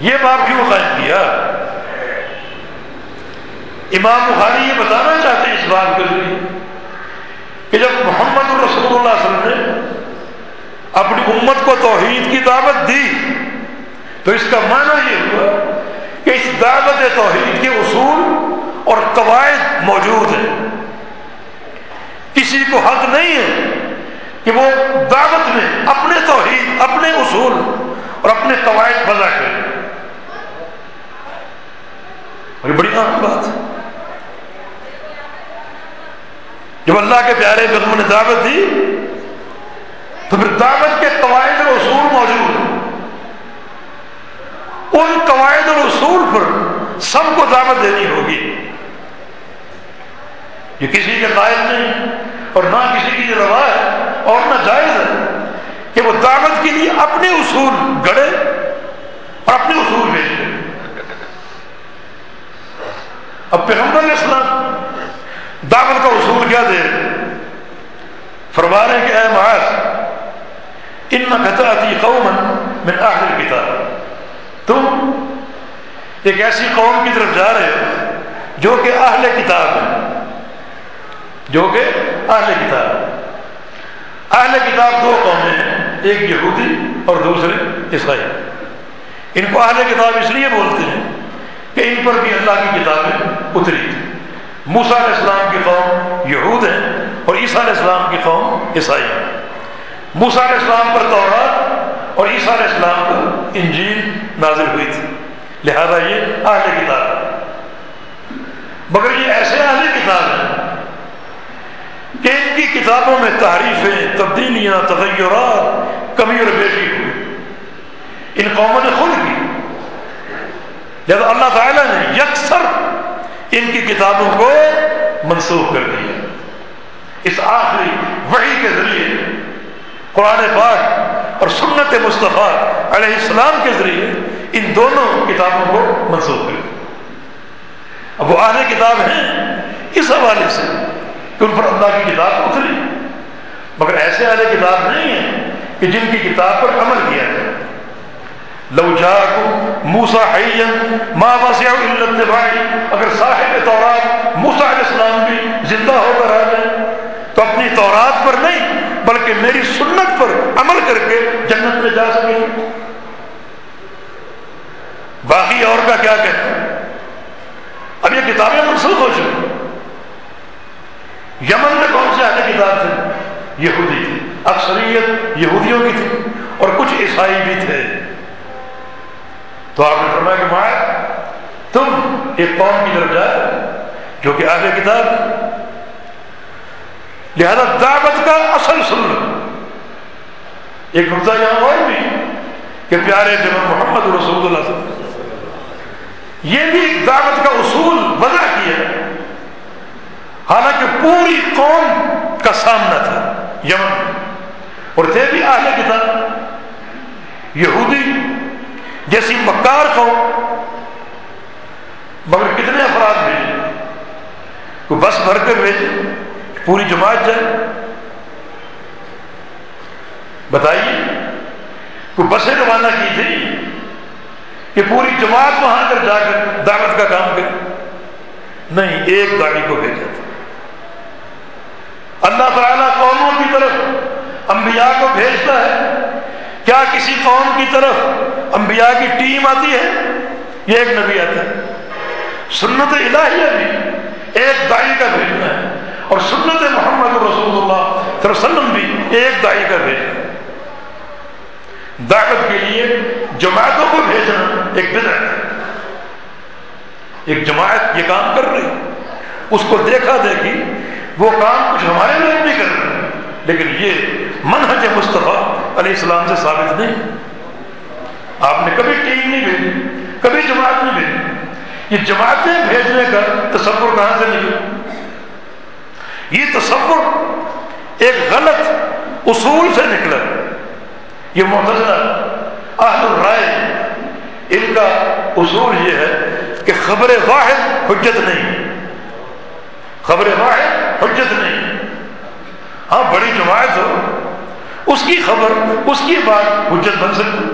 یہ بات کیوں قائم کیا امام بخاری یہ بتانا چاہتے ہیں اس بات کے لیے کہ جب محمد رسول اللہ صلی اللہ علیہ وسلم نے اپنی امت کو توحید کی دعوت دی، تو اس کا معنی یہ ہوا کہ اس دعوت توحید کے اصول اور قواعد موجود ہیں۔ کسی کو حق نہیں ہے کہ وہ دعوت میں اپنے توحید، اپنے اصول اور اپنے قواعد بنا کرے۔ اور یہ بڑی اہم بات ہے۔ جب اللہ کے پیارے بغم نے دعوت دی، تو پھر دعوت کے قواعد اور اصول موجود ہیں۔ ان قواعد اور اصول پر سب کو دعوت دینی ہوگی۔ یہ کسی کے قائد نہیں اور نہ کسی کی روا ہے اور نہ جائز ہے کہ وہ دعوت کے لیے اپنے اصول گڑے اور اپنے اصول بھیجے اب پیغمبر اسلام دعوت کا اصول کیا دے؟ فرما رہے کہ اے معاذ ان قطعتی قومن من اہل کتاب تم ایک ایسی قوم کی طرف جا رہے ہو جو کہ اہل کتاب ہے جو کہ اہل کتاب اہل کتاب دو قومیں ہیں، ایک یہودی اور دوسرے عیسائی ان کو اہل کتاب اس لیے بولتے ہیں کہ ان پر بھی اللہ کی کتابیں اتری۔ تھی موسا علیہ السلام کی قوم یہود ہیں اور عیسیٰ علیہ السلام کی قوم عیسائی ہیں موسا علیہ السلام پر تورات اور عیسیٰ علیہ السلام پر انجیل نازل ہوئی تھی۔ لہذا یہ اہل کتاب ہے مگر یہ ایسے اہل کتاب ہیں کہ ان کی کتابوں میں تعریفیں تبدیلیاں، تغیرات کمی اور بیشی ہوئی۔ ان قوموں نے خود کی۔ جب اللہ تعالیٰ نے یکسر ان کی کتابوں کو منسوخ کر دیا۔ اس آخری وحی کے ذریعے، قرآن پاک اور سنت مصطفیٰ علیہ السلام کے ذریعے ان دونوں کتابوں کو منسوخ کر اب وہ آنے کتاب ہیں، اس حوالے سے کہ ان پر اللہ کی کتاب اتری۔ مگر ایسے آنے کتاب نہیں ہیں کہ جن کی کتاب پر عمل کیا جائے۔ لو جاکو موسا حین ماں واسع بھائی اگر صاحب تورات موسا علیہ السلام بھی زندہ ہو کر آ جائیں تو اپنی تورات پر نہیں، بلکہ میری سنت پر عمل کر کے جنت میں جا سکیں۔ باقی اور کا کیا کہتے ہیں؟ اب یہ کتابیں منسوخ ہو چکی۔ یمن میں کون سے آتے کتاب تھے؟ یہودی تھی اکثریت یہودیوں کی تھی اور کچھ عیسائی بھی تھے۔ تو آپ نے فرمایا کہ ماں تم ایک قوم کی طرف جائے جو کہ آگے کتاب لہذا دعوت کا اصل سن ایک نقطہ یہاں اور بھی کہ پیارے جب محمد رسول اللہ صلی اللہ علیہ وسلم، یہ بھی ایک دعوت کا اصول وضع کیا۔ حالانکہ پوری قوم کا سامنا تھا، یمن۔ اور تھے بھی آگے کتاب یہودی جیسی مکار قوم مگر کتنے افراد بھیجے؟ کو بس بھر کر بھیجے؟ پوری جماعت جائے؟ بتائیے، کوئی بسیں روانہ کی تھی کہ پوری جماعت وہاں کر جا کر دعوت کا کام کرے؟ نہیں، ایک گاڑی کو بھیجا۔ تھا اللہ تعالیٰ قوموں کی طرف انبیاء کو بھیجتا ہے۔ کیا کسی قوم کی طرف انبیاء کی ٹیم آتی ہے؟ یہ ایک نبی آتا ہے۔ سنت الہیہ بھی ایک دائی کا بھیجنا ہے۔ اور سنت محمد رسول اللہ صلی اللہ علیہ وسلم بھی ایک دائی کا بھیجنا دعوت کے لیے جماعتوں کو بھیجنا ایک بدعت ہے۔ ایک جماعت یہ کام کر رہی اس کو دیکھا دیکھی وہ کام کچھ ہمارے لوگ بھی کر رہے ہیں۔ لیکن یہ منہج مصطفیٰ علیہ السلام سے ثابت نہیں۔ آپ نے کبھی ٹیم نہیں بھیجی، کبھی جماعت نہیں بھیجی۔ یہ جماعتیں بھیجنے کا تصور کہاں سے نکلا یہ تصور ایک غلط اصول سے نکلا۔ یہ محتجہ اہل الرائے، ان کا اصول یہ ہے کہ خبر واحد حجت نہیں۔ خبر واحد حجت نہیں۔ ہاں بڑی جماعت ہو، اس کی خبر، اس کی بات حجت بن سکتی۔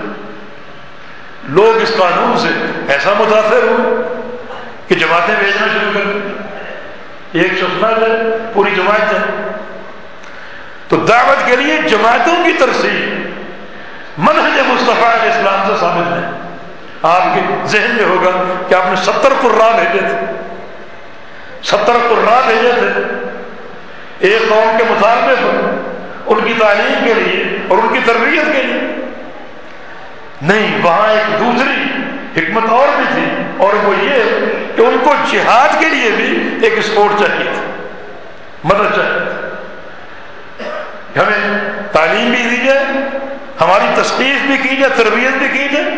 لوگ اس قانون سے ایسا متاثر ہوئے کہ جماعتیں بھیجنا شروع کر دیں۔ ایک شخص نہ جائے، پوری جماعت جائے۔ تو دعوت کے لیے جماعتوں کی ترسیح منہج مصطفیٰ علیہ اسلام سے ثابت ہے۔ آپ کے ذہن میں ہوگا کہ آپ نے ستر قرا بھیجے تھے۔ ستر قرا بھیجے تھے۔ ایک قوم کے مطالبے پر، ان کی تعلیم کے لیے اور ان کی تربیت کے لیے۔ نہیں، وہاں ایک دوسری حکمت اور بھی تھی، اور وہ یہ کہ ان کو جہاد کے لیے بھی ایک اسپورٹ چاہیے تھی، مدد چاہیے ہمیں تعلیم بھی دی جائے، ہماری تشخیص بھی کی جائے، تربیت بھی کی جائے،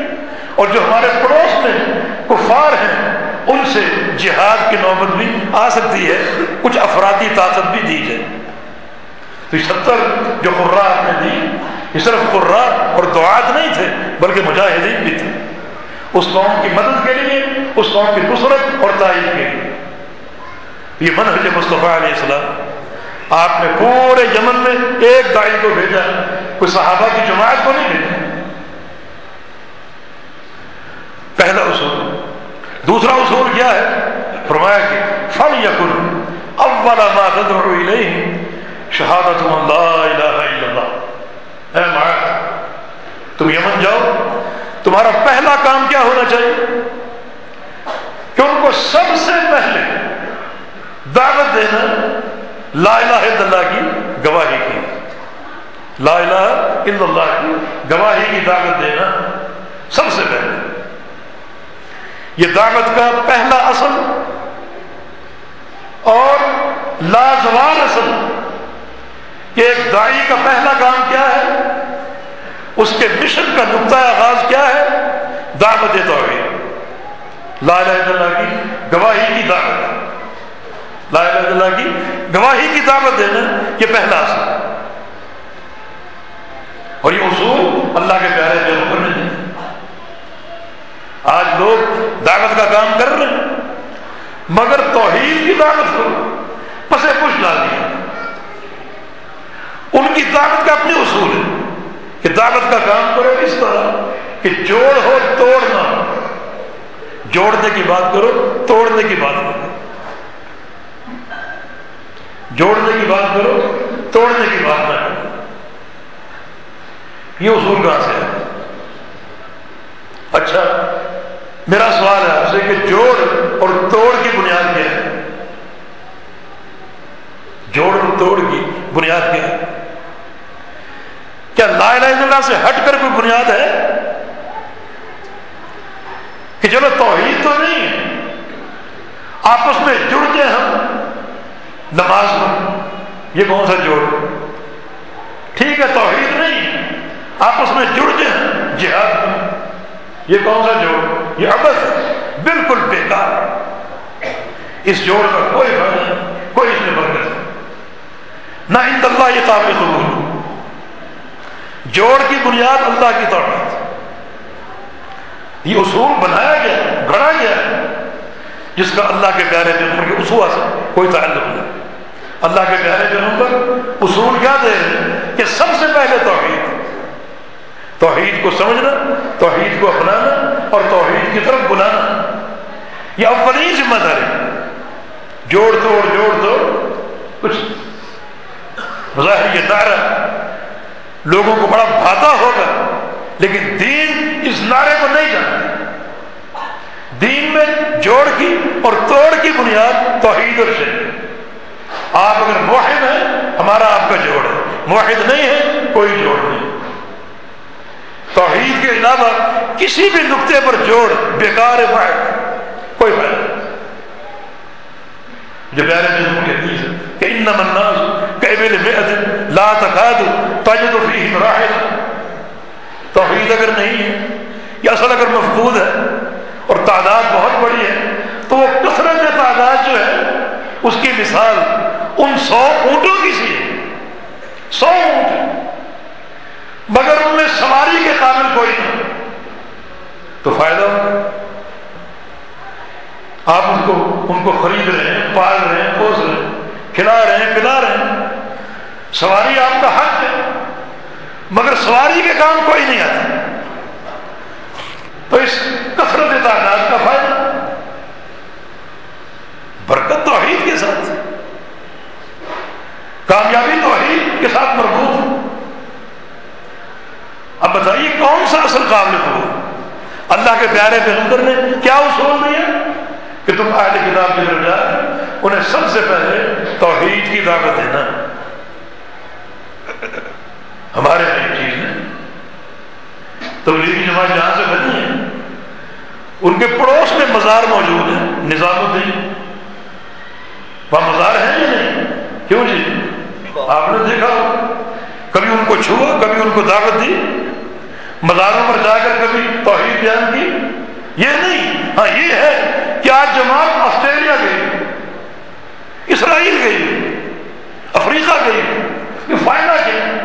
اور جو ہمارے پڑوس میں کفار ہیں، ان سے جہاد کی نوبت بھی آ سکتی ہے، کچھ افرادی طاقت بھی دی جائے۔ تو ستر جو قرا نے دی، یہ صرف قرا اور دعات نہیں تھے، بلکہ مجاہدین بھی تھے۔ اس قوم کی مدد کے لیے، اس قوم کی نصرت اور تعریف کے لیے۔ یہ منحج مصطفیٰ علیہ السلام، آپ نے پورے یمن میں ایک دائی کو بھیجا، کوئی صحابہ کی جماعت کو نہیں بھیجا۔ پہلا اصول۔ دوسرا اصول کیا ہے؟ فرمایا کہ فل یقن اول ما تدعو الیہ شہادت لا الہ الا اللہ۔ اے ماں تم یمن جاؤ، تمہارا پہلا کام کیا ہونا چاہیے؟ کہ ان کو سب سے پہلے دعوت دینا، لا الہ الا اللہ کی گواہی کی۔ لا الہ الا اللہ کی گواہی کی دعوت دینا سب سے پہلے۔ یہ دعوت کا پہلا اصل اور لازوال اصل کہ ایک دائی کا پہلا کام کیا ہے؟ اس کے مشن کا نقطۂ آغاز کیا ہے؟ دعوت توحید۔ لا الہ الا اللہ کی گواہی کی دعوت۔ لا الہ الا اللہ کی گواہی کی دعوت دینا یہ پہلا اصل۔ اور یہ اصول اللہ کے پیارے آج لوگ دعوت کا کام کر رہے ہیں۔ مگر توحید کی دعوت کو پسے پوچھ لا دیا۔ ان کی دعوت کا اپنے اصول ہے کہ دعوت کا کام کرو اس طرح کہ جوڑ ہو توڑنا جوڑنے کی بات کرو، توڑنے کی بات کرو۔ جوڑنے کی بات کرو، توڑنے کی بات نہ کرو۔ یہ اصول کہاں سے ہے میرا سوال ہے آپ سے کہ جوڑ اور توڑ کی بنیاد کیا ہے؟ جوڑ اور توڑ کی بنیاد کیا ہے؟ کیا لا الہ الا اللہ سے ہٹ کر کوئی بنیاد ہے؟ کہ چلو توحید تو نہیں ہے آپس میں جڑ گئے ہم، نماز میں، یہ کون سا جوڑ؟ ٹھیک ہے، توحید نہیں آپس میں جڑ گئے جہاد میں، یہ کون سا جوڑ؟ یہ ابد ہے بالکل بیکار اس جوڑ کا کوئی فائدہ نہیں، کوئی اس میں برکت نہیں۔ نہ ان اللہ یہ قابل قبول جوڑ کی بنیاد اللہ کی طور پر یہ اصول بنایا گیا گڑا گیا ہے۔ جس کا اللہ کے پیارے جنم کے اصول سے کوئی تعلق نہیں۔ اللہ کے پیارے جنم پر اصول کیا دے رہے کہ سب سے پہلے توحید۔ توحید کو سمجھنا توحید کو اپنانا اور توحید کی طرف بلانا۔ یہ اولین ذمہ داری جوڑ توڑ جوڑ توڑ کچھ مظاہر یہ نعرہ لوگوں کو بڑا بھاتا ہوگا، لیکن دین اس نعرے کو نہیں جانتا۔ دین میں جوڑ کی اور توڑ کی بنیاد توحید اور شہر آپ اگر موحد ہیں، ہمارا آپ کا جوڑ ہے۔ موحد نہیں ہے، کوئی جوڑ نہیں۔ توحید کے علاوہ کسی بھی نقطے پر جوڑ، بیکار ہے کوئی فائدہ جو پیارے جی، کہ ان مناس کہ لا تقاد تجد فی مراحل۔ توحید اگر نہیں ہے یا اصل اگر مفقود ہے اور تعداد بہت بڑی ہے، تو وہ کثرت تعداد جو ہے، اس کی مثال ان سو اونٹوں کی سی ہے۔ سو اونٹ مگر ان میں سواری کے قابل کوئی نہیں۔ تو فائدہ آپ ان کو ان کو خرید رہے ہیں، پال رہے ہیں، پوس رہے ہیں، کھلا رہے ہیں، پلا رہے ہیں۔ سواری آپ کا حق ہے، مگر سواری کے کام کوئی نہیں آتا۔ تو اس کثرت تعداد کا فائدہ۔ برکت توحید کے ساتھ۔ کامیابی توحید کے ساتھ مربوط۔ ہے اب بتائیے کون سا اصل قابل ہو؟ اللہ کے پیارے پیغمبر نے کیا اصول دیا کہ تم آئے کتاب کی طرف جائے انہیں سب سے پہلے توحید کی دعوت دینا۔ ہمارے نئی چیز ہے۔ تبلیغی جماعت جہاں سے بنی ہے، ان کے پڑوس میں مزار موجود ہے، نظام الدین۔ وہاں مزار ہے یا نہیں؟ کیوں جی؟ آپ نے دیکھا کبھی ان کو چھوا، کبھی ان کو دعوت دی۔ مزاروں پر جا کر کبھی توحید بیان کی؟ یہ نہیں. ہاں یہ ہے کہ آج جماعت آسٹریلیا گئی، اسرائیل گئی، افریقہ گئی فائدہ کیا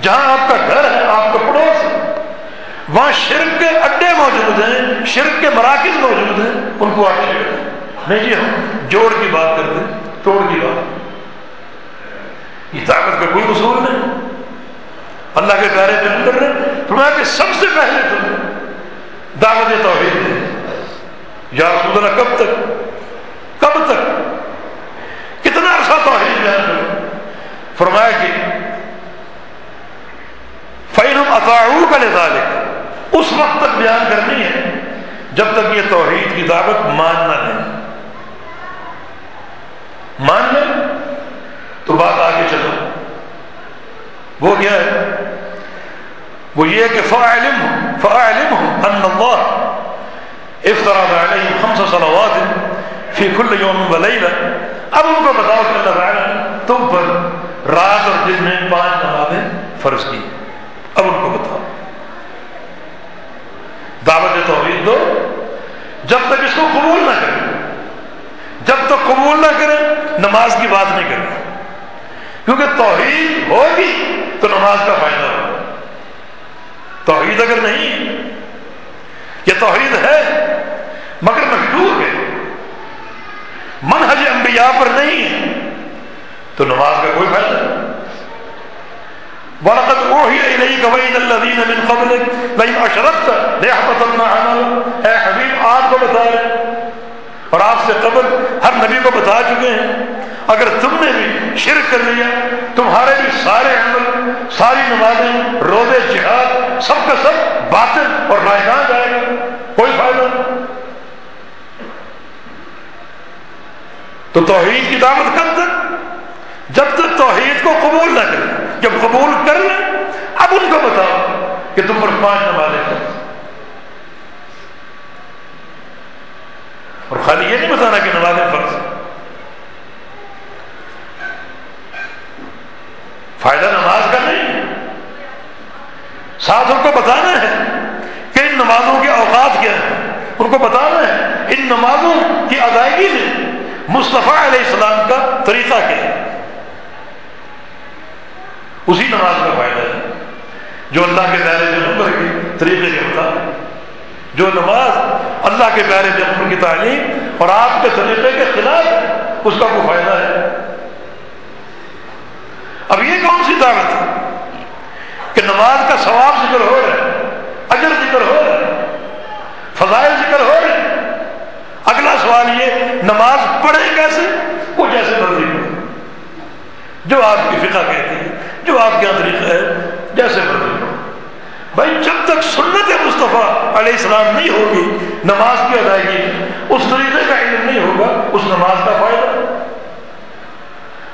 جہاں آپ کا گھر ہے، آپ کا پڑوس ہے، وہاں شرک کے اڈے موجود ہیں، شرک کے مراکز موجود ہیں، ان کو آپ چھیڑ نہیں جی ہم جوڑ کی بات کرتے ہیں، توڑ کی بات۔ یہ طاقت کا کوئی اصول نہیں۔ اللہ کے پیارے کے اندر نے فرمایا کہ سب سے پہلے تم دعوت توحید دے۔ یا رسول اللہ، کب تک؟ کب تک؟ کتنا عرصہ توحید بیان کرو فرمایا کہ فیم اطاعو کا لذالک اس وقت تک بیان کرنی ہے جب تک یہ توحید کی دعوت ماننا نہیں۔ مان لیں؟ تو بات آگے چلو۔ وہ کیا ہے؟ وہ یہ کہ فاعلم فاعلم ان اللہ افترض علیہم خمس صلوات فی کل یوم و لیلہ۔ اب ان کو بتاؤ کہ اللہ تعالی تم پر رات اور دن میں پانچ نمازیں فرض کی۔ اب ان کو بتاؤ۔ دعوت توحید دو۔ جب تک اس کو قبول نہ کریں، جب تک قبول نہ کریں، نماز کی بات نہیں کریں۔ کیونکہ توحید ہوگی تو نماز کا فائدہ ہوگا۔ توحید اگر نہیں، یہ توحید ہے، مگر مشہور ہے۔ منہج انبیاء پر نہیں ہے، تو نماز کا کوئی فائدہ نہیں۔ وَلَقَدْ أُوحِيَ إِلَيْكَ وَإِلَى الَّذِينَ مِنْ قَبْلِكَ لَئِنْ أَشْرَكْتَ لَيَحْبَطَنَّ عَمَلُكَ اے حبیب آپ کو بتا رہے ہیں۔ اور آپ سے قبل ہر نبی کو بتا چکے ہیں۔ اگر تم نے بھی شرک کر لیا، تمہارے بھی سارے عمل، ساری نمازیں، روزے، جہاد سب کا سب باطل اور رائگاں جائے گا۔ کوئی فائدہ نہیں۔ تو توحید کی دعوت کب تک جب تک توحید کو قبول نہ کریں جب قبول کر لیں اب ان کو بتاؤ کہ تم پر پانچ نمازیں کرو اور خالی یہ نہیں بتانا کہ نمازیں فرض فائدہ نماز ساتھ ان کو بتانا ہے کہ ان نمازوں کے اوقات کیا ہیں؟ ان کو بتانا ہے ان نمازوں کی ادائیگی میں مصطفیٰ علیہ السلام کا طریقہ کیا ہے؟ اسی نماز کا فائدہ ہے۔ جو اللہ کے دائرے کے کے طریقے کے مطابق، جو نماز اللہ کے پیارے جنم کی تعلیم اور آپ کے طریقے کے خلاف اس کا کوئی فائدہ ہے؟ اب یہ کون سی دعوت ہے؟ کہ نماز کا ثواب ذکر ہو رہا ہے، اجر ذکر ہو رہا ہے، فضائل ذکر ہو رہے ہیں۔ اگلا سوال یہ، نماز پڑھے کیسے؟ وہ جیسے مرضی پڑھے جو آپ کی فقہ کہتی ہے، جو آپ کا طریقہ ہے، جیسے مرضی پڑھے بھائی، جب تک سنت مصطفیٰ علیہ السلام نہیں ہوگی، نماز کی ادائیگی، اس طریقے کا علم نہیں ہوگا، اس نماز کا فائدہ۔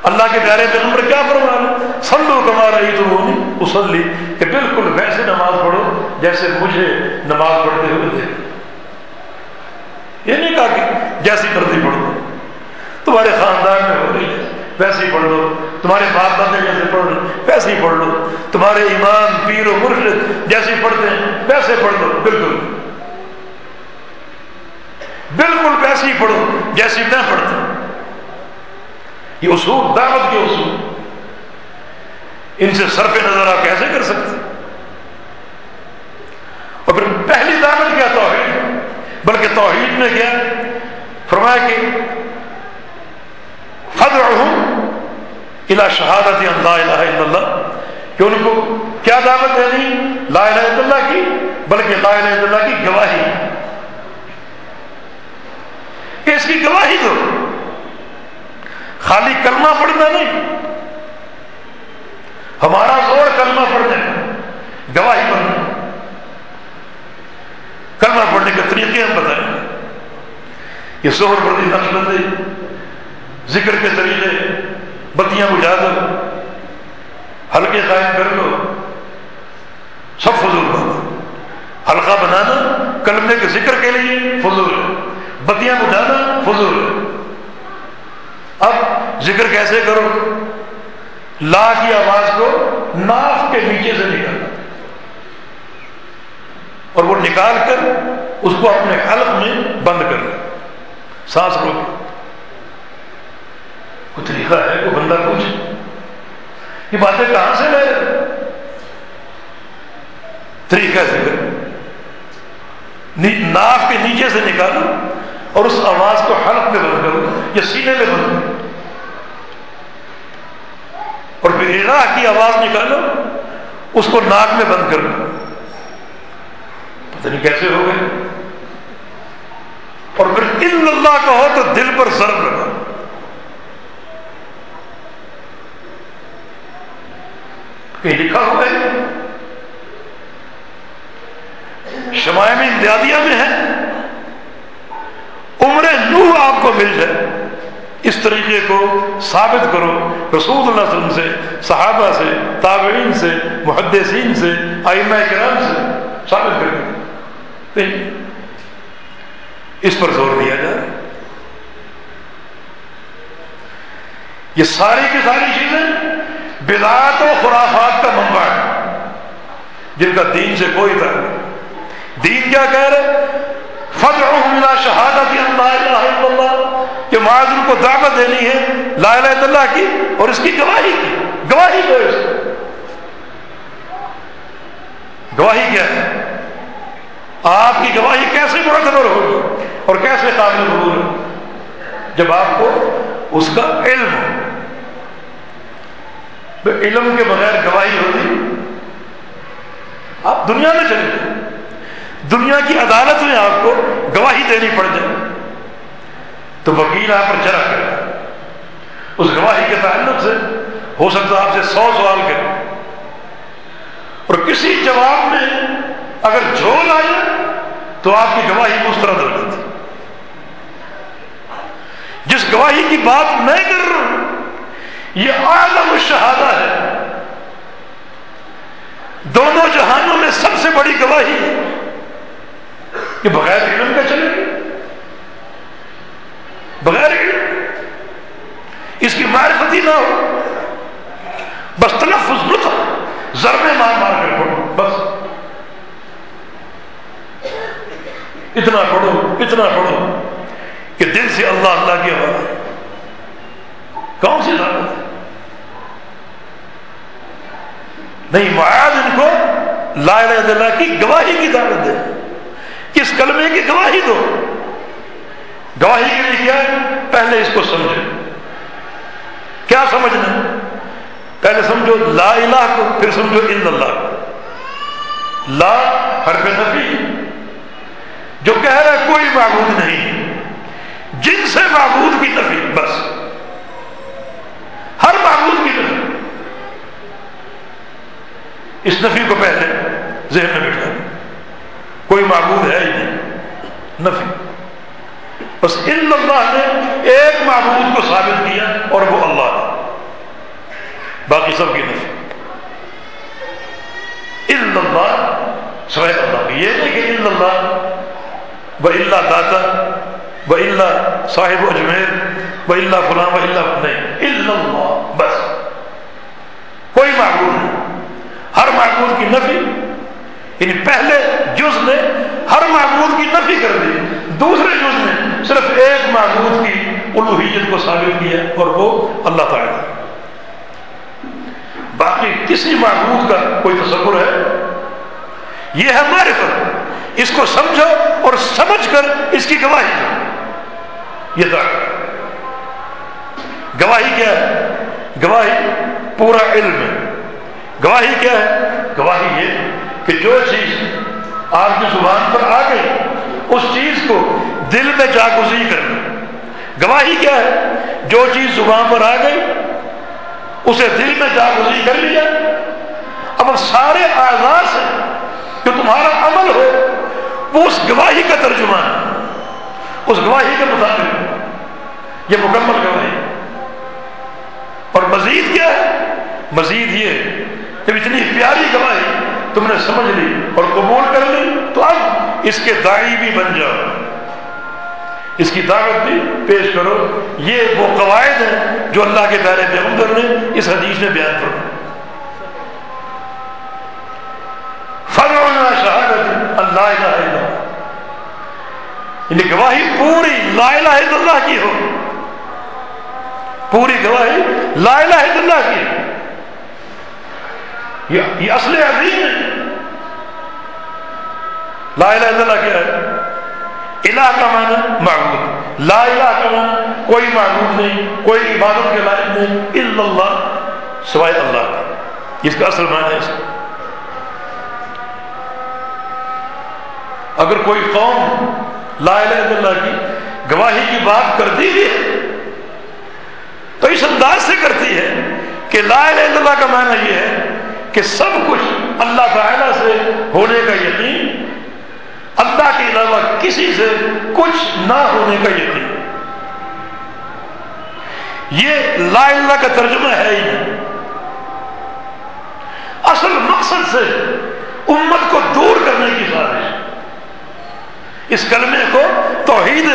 اللہ کے پیارے پیغمبر کیا فرما سلو کما رہی تو وہ اسلی کہ بالکل ویسے نماز پڑھو جیسے مجھے نماز پڑھتے ہوئے تھے۔ یہ نہیں کہا کہ جیسی مرضی پڑھو۔ تمہارے خاندان میں ہو رہی ہے ویسے ہی پڑھ لو۔ تمہارے باپ دادے جیسے پڑھ لو ویسے ہی پڑھ لو۔ تمہارے ایمان پیر و مرشد جیسے پڑھتے ہیں، ویسے پڑھ لو، بالکل۔ بالکل ویسے ہی پڑھو، جیسے میں پڑھتا ہوں یہ اصول، دعوت کے اصول۔ ان سے سر پہ نظر آپ کیسے کر سکتے اور پھر پہلی دعوت کیا توحید؟ بلکہ توحید میں کیا؟ فرمایا کہ الا شہادت اللہ الہ الا اللہ کہ ان کو کیا دعوت دینی؟ لا الہ الا اللہ کی، بلکہ لا الہ الا اللہ کی گواہی۔ کہ اس کی گواہی دو۔ خالی کلمہ پڑھنا نہیں۔ ہمارا زور کلمہ پڑھنے گواہی پڑھنا کلمہ پڑھنے کے طریقے ہم بتائیں۔ یہ زہر بردی نقش بندی ذکر کے طریقے بتیاں بجھا دو ہلکے قائم کر لو سب فضول بات ہلکا بنانا کلمے کے ذکر کے لیے فضول ہے۔ بتیاں بجھانا فضول ہے۔ اب ذکر کیسے کرو؟ لا کی آواز کو ناف کے نیچے سے نکالنا۔ اور وہ نکال کر اس کو اپنے حلق میں بند کرنا سانس روک کوئی طریقہ ہے کوئی بندہ پوچھے؟ یہ باتیں کہاں سے لے طریقہ ذکر۔ ناف کے نیچے سے نکالو۔ اور اس آواز کو حلق میں بند کرو یا سینے میں بند کرو اور پھر اڑا کی آواز نکالو، اس کو ناک میں بند کر پتہ نہیں کیسے ہو گئے۔ اور پھر ان اللہ کا ہو تو دل پر ضرب لگا کہیں لکھا ہوا ہے۔ شمائے میں امدادیہ میں ہے۔ عمر نو آپ کو مل جائے۔ اس طریقے کو ثابت کرو۔ رسول اللہ علیہ وسلم سے، صحابہ سے، تابعین سے، محدثین سے، آئمہ کرام سے ثابت کرو اس پر زور دیا جائے۔ یہ ساری کی ساری چیزیں بدعات و خرافات کا منبع ہے جن کا دین سے کوئی تعلق دین کیا کہہ رہے فتح شہادت اللہ اللہ کہ معذر کو دعوت دینی ہے، لا الہ الا اللہ کی اور اس کی گواہی کی۔ گواہی دو اس گواہی کیا ہے؟ آپ کی گواہی کیسے معتبر ہوگی اور کیسے قابل قبول ہو جب آپ کو اس کا علم ہو۔ تو علم کے بغیر گواہی ہوتی۔ آپ دنیا میں چلے جائیں۔ دنیا کی عدالت میں آپ کو گواہی دینی پڑ جائے۔ تو وکیل آپ پر چرا کرے اس گواہی کے تعلق سے ہو سکتا آپ سے سو سوال کرے اور کسی جواب میں اگر جھول آئے تو آپ کی گواہی مسترد ہو جاتی۔ جس گواہی کی بات میں کر رہا ہوں، یہ عالم شہادہ ہے۔ دونوں جہانوں میں سب سے بڑی گواہی کہ بغیر علم کا چلے گی بغیر علم۔ اس کی معرفتی نہ ہو۔ بس تلفظ لطف ضربے مار مار کر پڑھو بس۔ اتنا پڑھو اتنا پڑھو کہ دل سے اللہ اللہ کی آواز۔ کون سی دعوت ہے؟ نہیں معاد ان کو لا الہ الا اللہ کی گواہی کی دعوت دے۔ کس کلمے کی گواہی دو؟ گواہی کے لیے کیا ہے پہلے اس کو سمجھو۔ کیا سمجھنا؟ پہلے سمجھو لا الہ کو، پھر سمجھو الا اللہ کو۔ لا حرف نفی، جو کہہ رہا ہے کوئی معبود نہیں۔ جن سے معبود کی نفی بس۔ ہر معبود کی نفی اس نفی کو پہلے ذہن میں بٹھا۔ کوئی معبود ہے ہی نہیں۔ نفی بس ان اللہ نے ایک معبود کو ثابت کیا اور وہ اللہ ہے۔ باقی سب کی نفی۔ ان اللہ سوائے اللہ یہ نہیں کہ ان اللہ و اللہ داتا و اللہ صاحب اجمیر و اللہ فلاں و اللہ نہیں۔ اللہ بس۔ کوئی معبود نہیں۔ ہر معبود کی نفی یعنی پہلے جز نے ہر معبود کی نفی کر دی، دوسرے جز نے صرف ایک معبود کی الوحیت کو ثابت کیا اور وہ اللہ تعالیٰ۔ باقی کسی معبود کا کوئی تصور ہے؟ یہ ہے معرفت۔ اس کو سمجھو اور سمجھ کر اس کی گواہی دو۔ یہ دعوت گواہی کیا ہے؟ گواہی پورا علم ہے۔ گواہی کیا ہے؟ گواہی یہ کہ جو چیز آپ کی زبان پر آ گئی، اس چیز کو دل میں جاگزی کرنا۔ گواہی کیا ہے؟ جو چیز زبان پر آ گئی، اسے دل میں جاگزی کر لیا۔ اب سارے آغاز سے جو تمہارا عمل ہو، وہ اس گواہی کا ترجمہ ہے۔ اس گواہی کے مطابق یہ مکمل گواہی۔ اور مزید کیا ہے؟ مزید یہ جب اتنی پیاری گواہی تم نے سمجھ لی اور قبول کر لی، تو اب اس کے دائی بھی بن جاؤ۔ اس کی دعوت بھی پیش کرو۔ یہ وہ قواعد ہیں جو اللہ کے دائرے پیغمبر نے اس حدیث میں بیان کرو فرما شہادت اللہ الہ الا یعنی گواہی پوری لا الہ الا اللہ کی ہو۔ پوری گواہی لا الہ الا اللہ کی۔ یہ اصل عظیم ہے۔ لا الہ الا اللہ کیا ہے۔ الہ کا معنی معبود۔ لا الہ کا معنی کوئی معبود نہیں، کوئی عبادت کے لائق نہیں، الا اللہ، سوائے اللہ۔ اس کا اصل معنی ہے اس کا۔ اگر کوئی قوم لا الہ الا اللہ کی گواہی کی بات کرتی بھی ہے، تو اس انداز سے کرتی ہے کہ لا الہ الا اللہ کا معنی یہ ہے کہ سب کچھ اللہ تعالی سے ہونے کا یقین، اللہ کے علاوہ کسی سے کچھ نہ ہونے کا یقین۔ یہ لا اللہ کا ترجمہ ہے ہی اصل مقصد سے امت کو دور کرنے کی سازش اس کلمے کو توحید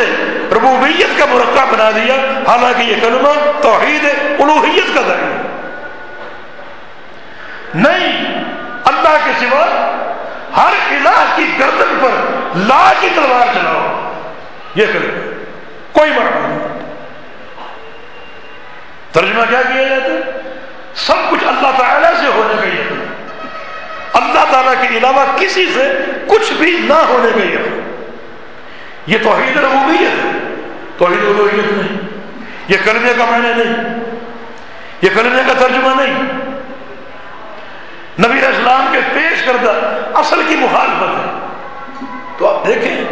ربوبیت کا مرقع بنا دیا۔ حالانکہ یہ کلمہ توحید الوحیت کا ذریعہ نہیں، اللہ کے سوا ہر الہ کی گردن پر لا کی تلوار چلاؤ۔ یہ کرے کوئی مرد نہیں۔ ترجمہ کیا کیا جاتا ہے؟ سب کچھ اللہ تعالی سے ہونے کا یہ اللہ تعالیٰ کے علاوہ کسی سے کچھ بھی نہ ہونے کا یہ یہ توحید ربوبیت ہے۔ توحید الوحیت نہیں۔ یہ کلمے کا معنی نہیں۔ یہ کلمے کا ترجمہ نہیں۔ نبی اسلام کے پیش کردہ اصل کی مخالفت ہے۔ تو آپ دیکھیں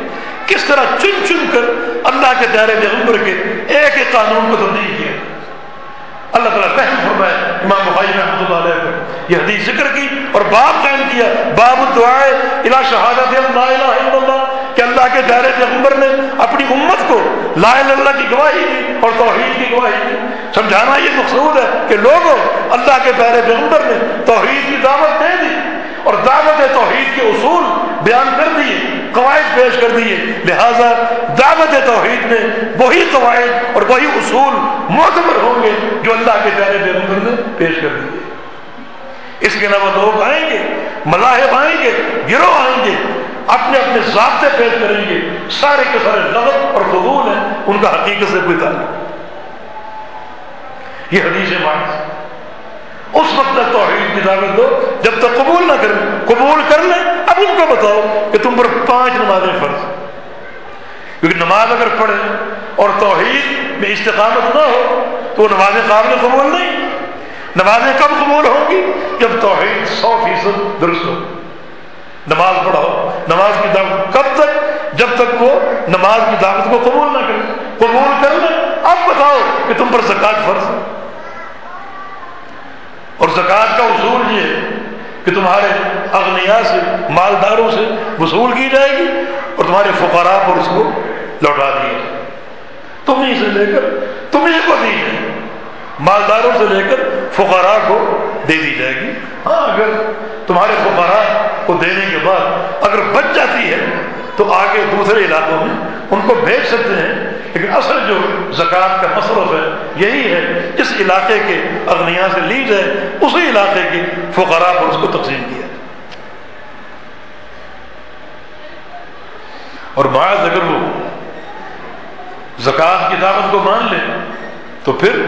کس طرح چن چن کر اللہ کے دائرے پیغمبر کے ایک ایک قانون کو تبدیل کیا۔ اللہ تعالیٰ رحم فرمائے امام بخاری رحمۃ اللہ علیہ کو یہ حدیث ذکر کی اور باب قائم کیا، باب دعائے الہ شہادت اللہ الہ الا کہ اللہ کے دائرے پیغمبر نے اپنی امت کو لا اللہ کی گواہی دی اور توحید کی گواہی دی۔ سمجھانا یہ مقصود ہے کہ لوگوں اللہ کے دائرے پیغمبر نے توحید کی دعوت دے دی اور دعوت توحید کے اصول بیان کر دیے، قواعد پیش کر دیے۔ لہذا دعوت توحید میں وہی قواعد اور وہی اصول معتبر ہوں گے جو اللہ کے پیارے پیغمبر نے پیش کر دیے۔ اس کے علاوہ لوگ آئیں گے، ملاحب آئیں گے، گروہ آئیں گے۔ اپنے اپنے ضابطے پیش کریں گے۔ سارے کے سارے لغت اور قبول ہیں، ان کا حقیقت سے کوئی تعلق یہ حدیث مانس اس وقت تک توحید کی دعوت دو، جب تک قبول نہ کریں، قبول کر لیں۔ اب ان کو بتاؤ کہ تم پر پانچ نمازیں فرض کیونکہ نماز اگر پڑھے اور توحید میں استقامت نہ ہو، تو وہ نمازیں قابل قبول نہیں۔ نمازیں کب قبول ہوں گی؟ جب توحید سو فیصد درست ہو۔ نماز پڑھاؤ۔ نماز کی دعوت کب تک؟ جب تک وہ نماز کی دعوت کو قبول نہ کرے۔ قبول کر لیں اب بتاؤ کہ تم پر زکات فرض ہے۔ اور زکوٰۃ کا اصول یہ ہے کہ تمہارے اغنیا سے، مالداروں سے وصول کی جائے گی اور تمہارے فقراء پر اس کو لوٹا دیا تم ہی سے لے کر تمہیں کو دی جائے مالداروں سے لے کر فقراء کو دے دی جائے گی۔ ہاں اگر تمہارے فقراء کو دینے کے بعد اگر بچ جاتی ہے، تو آگے دوسرے علاقوں میں ان کو بھیج سکتے ہیں۔ لیکن اصل جو زکوٰۃ کا مصرف ہے، یہی ہے، جس علاقے کے اغنیا سے لی جائے، اسی علاقے کے فقراء پر اس کو تقسیم کیا۔ اور بعض اگر وہ زکوٰۃ کی دعوت کو مان لے، تو پھر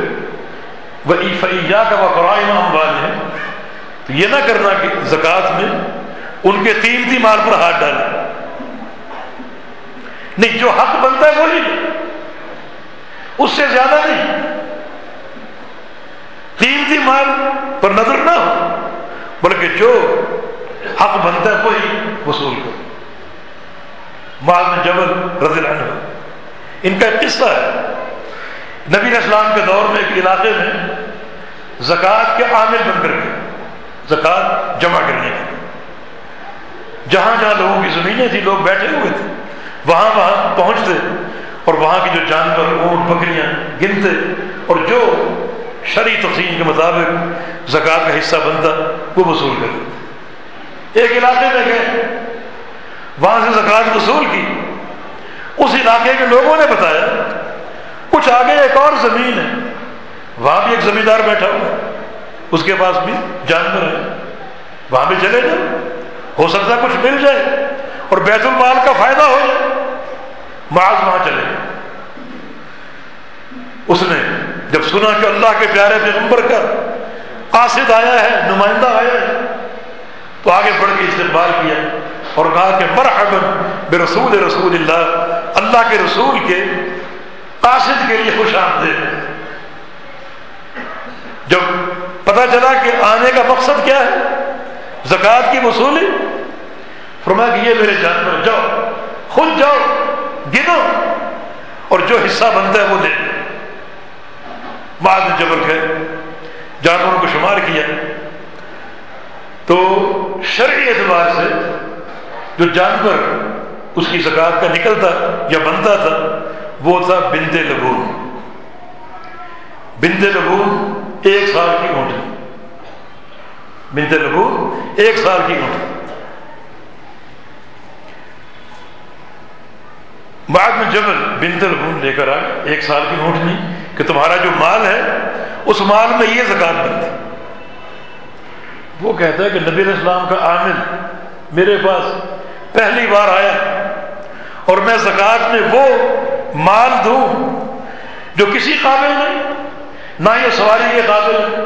وہ عیفیا کا وہ قرائم والے ہیں تو یہ نہ کرنا کہ زکوٰۃ میں ان کے قیمتی مال پر ہاتھ ڈالے نہیں، جو حق بنتا ہے وہی اس سے زیادہ نہیں۔ قیمتی مال پر نظر نہ ہو، بلکہ جو حق بنتا ہے وہی وصول کرو بعد جبل رضی اللہ عنہ۔ ان کا قصہ ہے۔ نبی اسلام کے دور میں ایک علاقے میں زکوٰۃ کے عامل بن کر کے، زکوٰۃ جمع کرنے کے جہاں جہاں لوگوں کی زمینیں تھیں، لوگ بیٹھے ہوئے تھے۔ وہاں وہاں پہنچتے اور وہاں کی جو جانور اونٹ، بکریاں گنتے اور جو شرعی تقسیم کے مطابق زکوٰۃ کا حصہ بنتا، وہ وصول کر ایک علاقے میں گئے، وہاں سے زکوٰۃ وصول کی۔ اس علاقے کے لوگوں نے بتایا کچھ آگے ایک اور زمین ہے۔ وہاں بھی ایک زمیندار بیٹھا ہوا اس کے پاس بھی جانور ہے۔ وہاں بھی چلے جاؤ۔ ہو سکتا کچھ مل جائے اور بیت المال کا فائدہ ہو جائے۔ معاذ وہاں چلے اس نے جب سنا کہ اللہ کے پیارے پیغمبر کا قاصد آیا ہے، نمائندہ آیا ہے، تو آگے بڑھ کے استقبال کیا اور کہا کہ مرحبا بے رسول رسول اللہ اللہ کے رسول کے قاصد کے لیے خوش آمدید جب پتا چلا کہ آنے کا مقصد کیا ہے، زکوٰۃ کی وصولی، فرمایا کہ یہ میرے جانور جاؤ، خود جاؤ، گنو، اور جو حصہ بنتا ہے وہ لے۔ بعد میں جبر گئے، جانوروں کو شمار کیا۔ تو شرعی اعتبار سے جو جانور اس کی زکات کا نکلتا یا بنتا تھا وہ تھا بندے لبون بندے لبون ایک سال کی اونٹنی بندے لبون ایک سال کی اونٹنی بعد میں جبل بنت الگون لے کر آئے، ایک سال کی اونٹنی کہ تمہارا جو مال ہے، اس مال میں یہ زکات بنتی وہ کہتا ہے کہ نبی علیہ السلام کا عامل میرے پاس پہلی بار آیا اور میں زکوٰۃ میں وہ مال دوں جو کسی قابل نہیں، نہ یہ سواری کے قابل،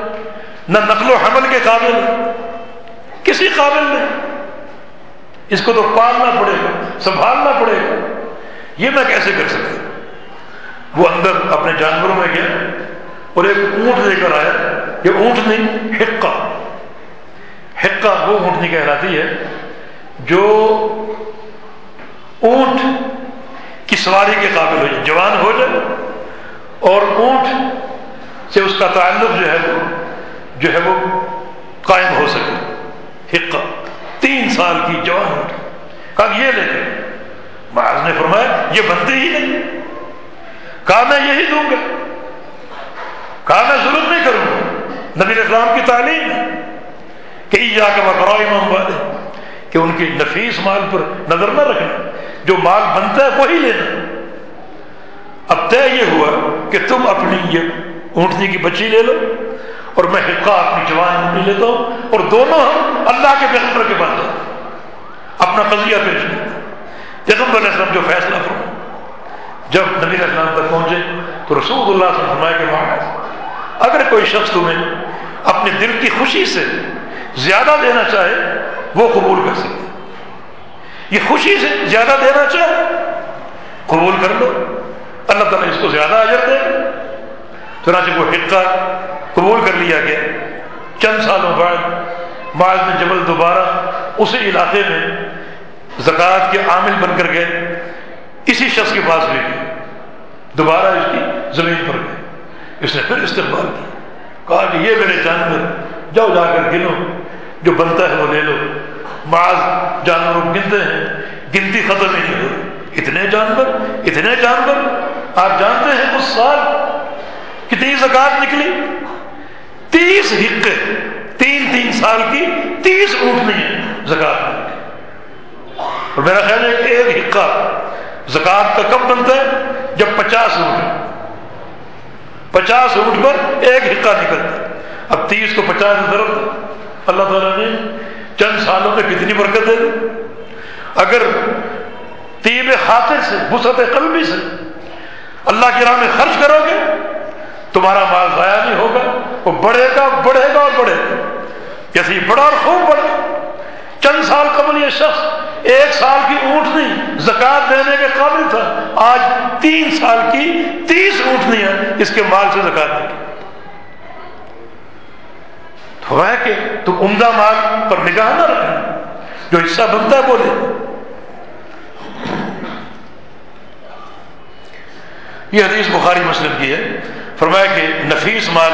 نہ نقل و حمل کے قابل، کسی قابل نہیں۔ اس کو تو پالنا پڑے گا، سنبھالنا پڑے گا۔ یہ میں کیسے کر سکتا وہ اندر اپنے جانوروں میں گیا اور ایک اونٹ لے کر آیا۔ یہ اونٹ نہیں، حقہ۔ حقہ وہ اونٹنی کہلاتی ہے جو اونٹ کی سواری کے قابل ہو جائے، جوان ہو جائے اور اونٹ سے اس کا تعلق جو ہے وہ، جو ہے وہ قائم ہو سکے۔ حقہ، تین سال کی جوان اونٹ کہا یہ لے کے۔ بعض نے فرمایا، یہ بنتے ہی نہیں۔ کہا میں یہی دوں گا۔ کہا میں ظلم نہیں کروں گا۔ نبی اسلام کی تعلیم ہے کہ یا کہ امام والے کہ ان کی نفیس مال پر نظر نہ رکھنا، جو مال بنتا ہے وہی لینا۔ اب طے یہ ہوا کہ تم اپنی یہ اونٹنی کی بچی لے لو اور میں حقہ اپنی جوان اونٹنی لیتا ہوں اور دونوں ہم اللہ کے پیغمبر کے بند اپنا قضیہ پیش کرتے پیغمبر علیہ السلام جو فیصلہ فرما جب نبی علیہ السلام تک پہنچے، تو رسول اللہ صلی اللہ علیہ وسلم اگر کوئی شخص تمہیں اپنے دل کی خوشی سے زیادہ دینا چاہے وہ قبول کر سکتے یہ خوشی سے زیادہ دینا اچھا چاہے قبول کر لو۔ اللہ تعالیٰ اس کو زیادہ اجر دے۔ چنانچہ وہ حقہ قبول کر لیا گیا۔ چند سالوں بعد بعد میں جبل دوبارہ اسی علاقے میں زکوٰۃ کے عامل بن کر گئے۔ اسی شخص کے پاس بھی گئے۔ دوبارہ اس کی زمین پر گئے۔ اس نے پھر استقبال کیا۔ کہا کہ یہ میرے جانور، جاؤ جا کر گنو۔ جو بنتا ہے وہ لے لو۔ بعض جانور گنتے ہیں، گنتی ختم ہی نہیں ہو۔ اتنے جانور اتنے جانور۔ آپ جانتے ہیں اس سال کتنی زکات نکلی؟ تیس حقے تین تین سال کی تیس اونٹنی زکات اور میرا خیال ہے کہ ایک حقہ زکات کا کب بنتا ہے جب پچاس اونٹ۔ پچاس اونٹ پر ایک حقہ نکلتا ہے تیس کو پچاس ضرورت اللہ تعالیٰ نے چند سالوں میں کتنی برکت ہے اگر طیب خاطر سے، وسعت قلبی سے اللہ کی راہ میں خرچ کرو گے، تمہارا مال ضائع نہیں ہوگا، وہ بڑھے گا بڑھے گا اور بڑھے گا۔ جیسے بڑا اور خوب بڑھے چند سال قبل یہ شخص ایک سال کی اونٹنی زکات دینے کے قابل تھا۔ آج تین سال کی تیس اونٹنیاں اس کے مال سے زکات دے گی تو ہے کہ تم عمدہ مال پر نگاہ نہ رکھنا، جو حصہ بنتا ہے بولے۔ یہ حدیث بخاری مسلم کی ہے۔ فرمایا کہ نفیس مال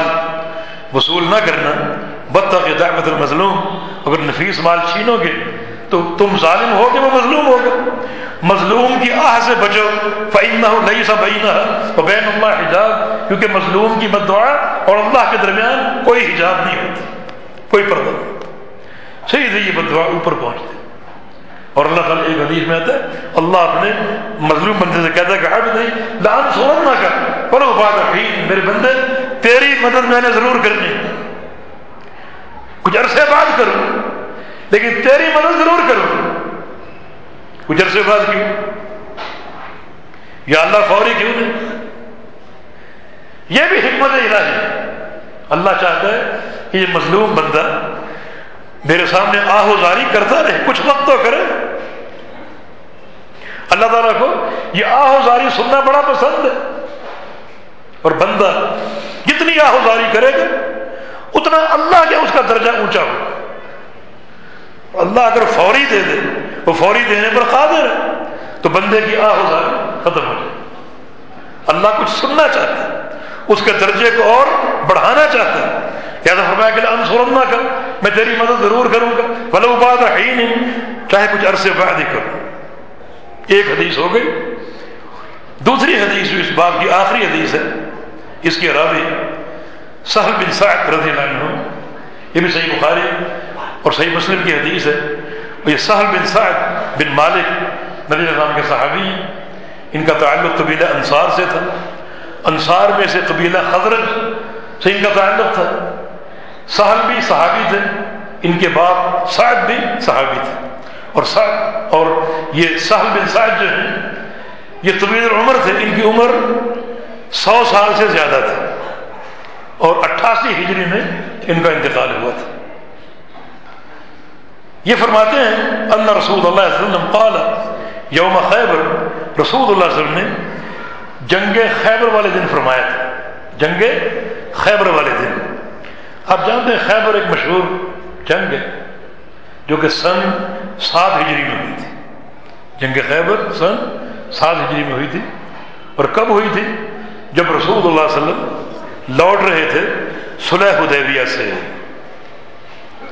وصول نہ کرنا بدتخ دعوت المظلوم۔ اگر نفیس مال چھینو گے تو تم ظالم ہو گے وہ مظلوم ہوگا۔ مظلوم کی آہ سے بچو فعین نہیں سا بین بین اللہ حجاب۔ کیونکہ مظلوم کی بدعا اور اللہ کے درمیان کوئی حجاب نہیں ہوتی۔ کوئی پردہ نہیں۔ صحیح سے یہ بدعا اوپر پہنچتی اور اللہ تعالیٰ ایک حدیث میں آتا ہے، اللہ اپنے مظلوم بندے سے کہتا ہے کہ حب نہیں لان صورت نہ کر۔ پڑھو بات میرے بندے، تیری مدد میں نے ضرور کرنی کچھ عرصے بعد کروں، لیکن تیری مدد ضرور کروں۔ کچھ عرصے بعد کیوں؟ یا اللہ فوری کیوں نہیں؟ یہ بھی حکمت الہی ہے۔ اللہ چاہتا ہے کہ یہ مظلوم بندہ میرے سامنے آہوزاری کرتا رہے، کچھ وقت تو کرے۔ اللہ تعالیٰ کو یہ آہوزاری سننا بڑا پسند ہے۔ اور بندہ جتنی آہوزاری کرے گا، اتنا اللہ کے اس کا درجہ اونچا ہو اللہ اگر فوری دے دے، وہ فوری دینے پر قادر ہے، تو بندے کی آہوزاری ختم ہو جائے۔ اللہ کچھ سننا چاہتا ہے۔ اس کے درجے کو اور بڑھانا چاہتا ہے یا تو فرمایا کہ انسورم نہ کر میں تیری مدد ضرور کروں گا۔ بلو بات ہے ہی نہیں چاہے کچھ عرصے بعد ہی کروں۔ ایک حدیث ہو گئی۔ دوسری حدیث اس باب کی آخری حدیث ہے، اس کے راوی سہل بن سعد رضی اللہ عنہ، یہ بھی صحیح بخاری اور صحیح مسلم کی حدیث ہے۔ اور یہ سہل بن سعد بن مالک، نبی السلام کے صحابی ہیں۔ ان کا تعلق قبیلہ انصار سے تھا۔ انصار میں سے قبیلہ خضرت سے ان کا تعلق تھا۔ سہل بھی صحابی تھے، ان کے باپ سعد بھی صحابی تھے۔ اور سعد، اور یہ سہل بن سعد جو ہیں، یہ طویل عمر تھے، ان کی عمر سو سال سے زیادہ تھی۔ اور اٹھاسی ہجری میں ان کا انتقال ہوا تھا۔ یہ فرماتے ہیں اللہ رسول اللہ علیہ وسلم قال، یوم خیبر، رسول اللہ علیہ وسلم نے جنگ خیبر والے دن فرمایا تھا۔ جنگ خیبر والے دن۔ آپ جانتے ہیں خیبر ایک مشہور جنگ ہے، جو کہ سن سات ہجری میں ہوئی تھی۔ جنگ خیبر سن سات ہجری میں ہوئی تھی۔ اور کب ہوئی تھی؟ جب رسول اللہ علیہ وسلم لوٹ رہے تھے سلح حدیبیہ سے۔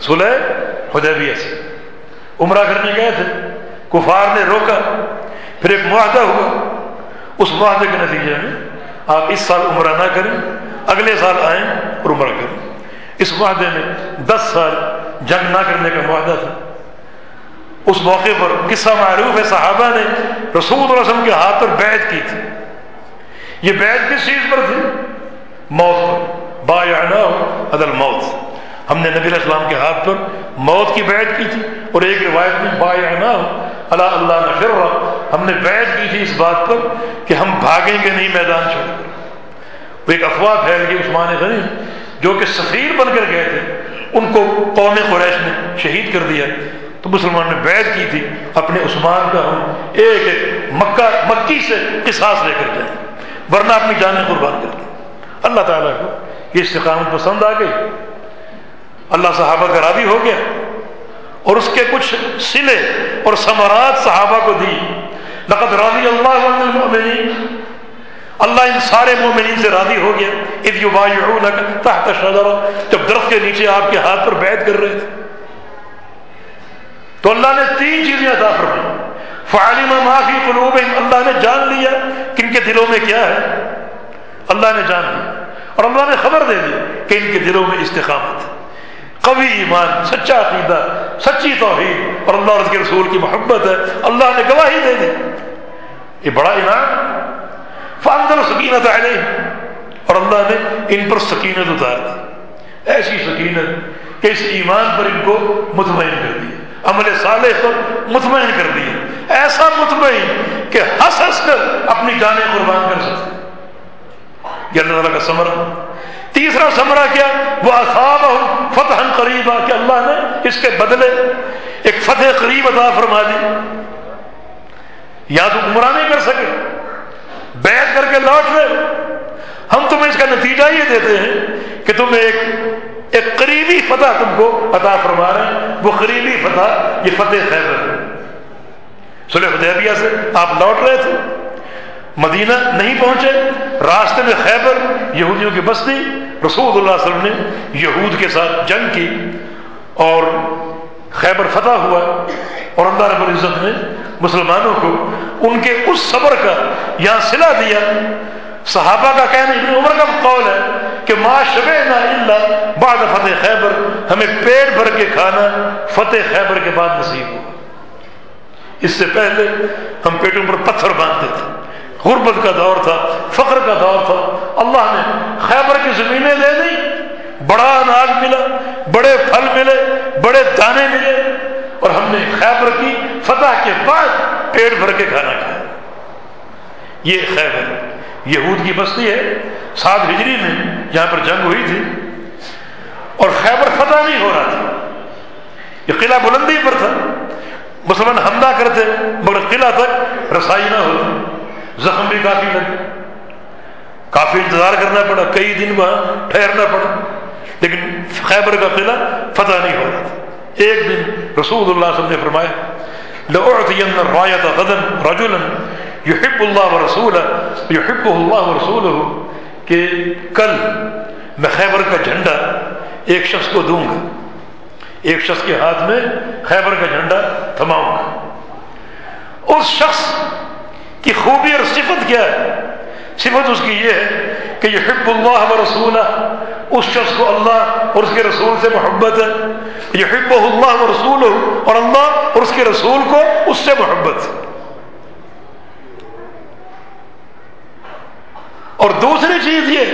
سلح حدیبیہ سے۔ عمرہ کرنے گئے تھے، کفار نے روکا، پھر ایک معاہدہ ہوا۔ اس معاہدے کے نتیجے میں آپ اس سال عمرہ نہ کریں، اگلے سال آئیں اور عمرہ کریں۔ اس معاہدے میں دس سال جنگ نہ کرنے کا معاہدہ تھا۔ اس موقع پر قصہ معروف ہے، صحابہ نے رسول اللہ علیہ وسلم کے ہاتھ پر بیعت کی تھی۔ یہ بیعت کس چیز پر تھی؟ موت پر۔ با عدل موت ہم نے نبی علیہ السلام کے ہاتھ پر موت کی بیعت کی تھی اور ایک روایت میں با اللہ اللہ نفر ہم نے بیعت کی تھی اس بات پر کہ ہم بھاگیں گے نہیں میدان چھوڑ وہ ایک افواہ پھیل گئی عثمان غنی جو کہ سفیر بن کر گئے تھے۔ ان کو قوم قریش نے شہید کر دیا۔ تو مسلمان نے بیعت کی تھی۔ اپنے عثمان کا ہم ایک ایک مکہ، مکی سے قصاص لے کر جائیں ورنہ اپنی جانیں قربان کر دیں اللہ تعالیٰ کو یہ استقامت پسند آ گئی۔ اللہ صحابہ کا راضی ہو گیا۔ اور اس کے کچھ سلے اور ثمرات صحابہ کو دی۔ لقد راضی اللہ المؤمنین۔ اللہ ان سارے مومنین سے راضی ہو گیا۔ اذ یبایعونک تحت شجرہ۔ جب درخت کے نیچے آپ کے ہاتھ پر بیعت کر رہے تھے۔ تو اللہ نے تین چیزیں عطا فرمائی۔ فعلم ما فی قلوبہم۔ اللہ نے جان لیا کہ ان کے دلوں میں کیا ہے۔ اللہ نے جان لیا۔ اور اللہ نے خبر دے دی کہ ان کے دلوں میں استقامت۔ قوی ایمان، سچا عقیدہ، سچی توحید، اور اللہ اور اس کے رسول کی محبت ہے، اللہ نے گواہی دے دی۔ یہ بڑا انعام فاندر سکینت علیہ اور اللہ نے ان پر سکینت اتار دی۔ ایسی سکینت کہ اس ایمان پر ان کو مطمئن کر دیا عمل صالح پر مطمئن کر دیا ایسا مطمئن کہ ہنس ہنس کر اپنی جانیں قربان کر سکتے یہ اللہ تعالیٰ کا سمرا تیسرا سمرا کیا؟ وہ اصاب فتح قریب کہ اللہ نے اس کے بدلے ایک فتح قریب عطا فرما دی۔ یا تو عمرہ نہیں کر سکے بیت کر کے لوٹ رہے ہم تمہیں اس کا نتیجہ یہ دیتے ہیں کہ تم ایک ایک قریبی فتح تم کو عطا فرما رہے ہیں۔ وہ قریبی فتح، یہ فتح خیبر ہے۔ سلح حدیبیہ سے آپ لوٹ رہے تھے۔ مدینہ نہیں پہنچے، راستے میں خیبر، یہودیوں کی بستی رسول اللہ صلی اللہ علیہ وسلم نے یہود کے ساتھ جنگ کی اور خیبر فتح ہوا اور اللہ رب العزت نے مسلمانوں کو ان کے اس صبر کا یہاں سلا دیا۔ صحابہ کا کہنا ابن عمر کا قول ہے کہ ما نہ اللہ بعد فتح خیبر، ہمیں پیٹ بھر کے کھانا فتح خیبر کے بعد نصیب ہوا۔ اس سے پہلے ہم پیٹوں پر پتھر باندھتے تھے۔ غربت کا دور تھا، فخر کا دور تھا۔ اللہ نے خیبر کی زمینیں دے دی بڑا اناج ملا، بڑے پھل ملے، بڑے دانے ملے۔ اور ہم نے خیبر کی فتح کے بعد پیٹ بھر کے کھانا کھایا۔ یہ خیبر، یہود کی بستی ہے۔ سات ہجری میں جہاں پر جنگ ہوئی تھی۔ اور خیبر فتح نہیں ہو رہا تھا۔ یہ قلعہ بلندی پر تھا۔ مسلمان حملہ کرتے، مگر قلعہ تک رسائی نہ ہوتی زخم بھی کافی لگے کافی انتظار کرنا پڑا، کئی دن وہاں ٹھہرنا پڑا۔ لیکن خیبر کا قلعہ فتح نہیں ہو رہا تھا۔ ایک دن رسول اللہ صلی اللہ علیہ وسلم نے فرمایا رایت غدن رجلا يحب اللہ و رسول يحب اللہ و رسول کہ کل میں خیبر کا جھنڈا ایک شخص کو دوں گا۔ ایک شخص کے ہاتھ میں خیبر کا جھنڈا تھماؤں گا۔ اس شخص کی خوبی اور صفت کیا ہے؟ صفت اس کی یہ ہے کہ یہ حب اللہ و رسول اس شخص کو اللہ اور اس کے رسول سے محبت ہے۔ یہ حب اللہ و رسول اور اللہ اور اس کے رسول کو اس سے محبت۔ اور دوسری چیز یہ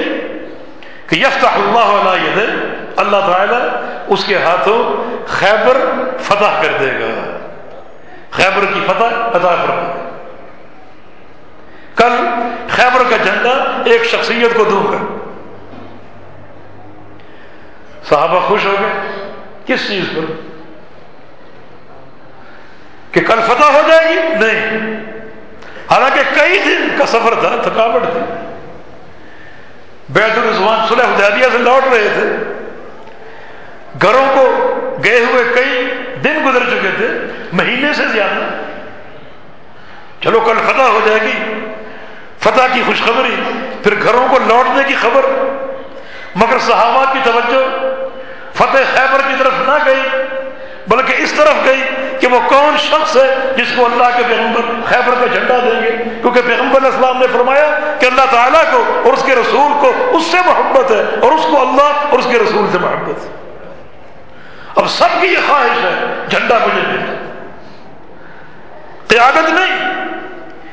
کہ یفتح اللہ علیہ اللہ تعالی اس کے ہاتھوں خیبر فتح کر دے گا۔ خیبر کی فتح ادا کر دے گا۔ کل خیبر کا جھنڈا ایک شخصیت کو دوں گا۔ صحابہ خوش ہو گئے۔ کس چیز پر کہ کل فتح ہو جائے گی؟ نہیں۔ حالانکہ کئی دن کا سفر تھا، تھکاوٹ تھی۔ بیت الرضوان صلح حدیبیہ سے لوٹ رہے تھے۔ گھروں کو گئے ہوئے کئی دن گزر چکے تھے، مہینے سے زیادہ۔ چلو کل فتح ہو جائے گی۔ فتح کی خوشخبری، پھر گھروں کو لوٹنے کی خبر، مگر صحابہ کی توجہ، فتح خیبر کی طرف نہ گئی، بلکہ اس طرف گئی کہ وہ کون شخص ہے جس کو اللہ کے پیغمبر خیبر کا جھنڈا دیں گے؟ کیونکہ پیغمبر اسلام نے فرمایا کہ اللہ تعالیٰ کو اور اس کے رسول کو اس سے محبت ہے، اور اس کو اللہ اور اس کے رسول سے محبت ہے۔ اب سب کی یہ خواہش ہے، جھنڈا مجھے دے قیادت نہیں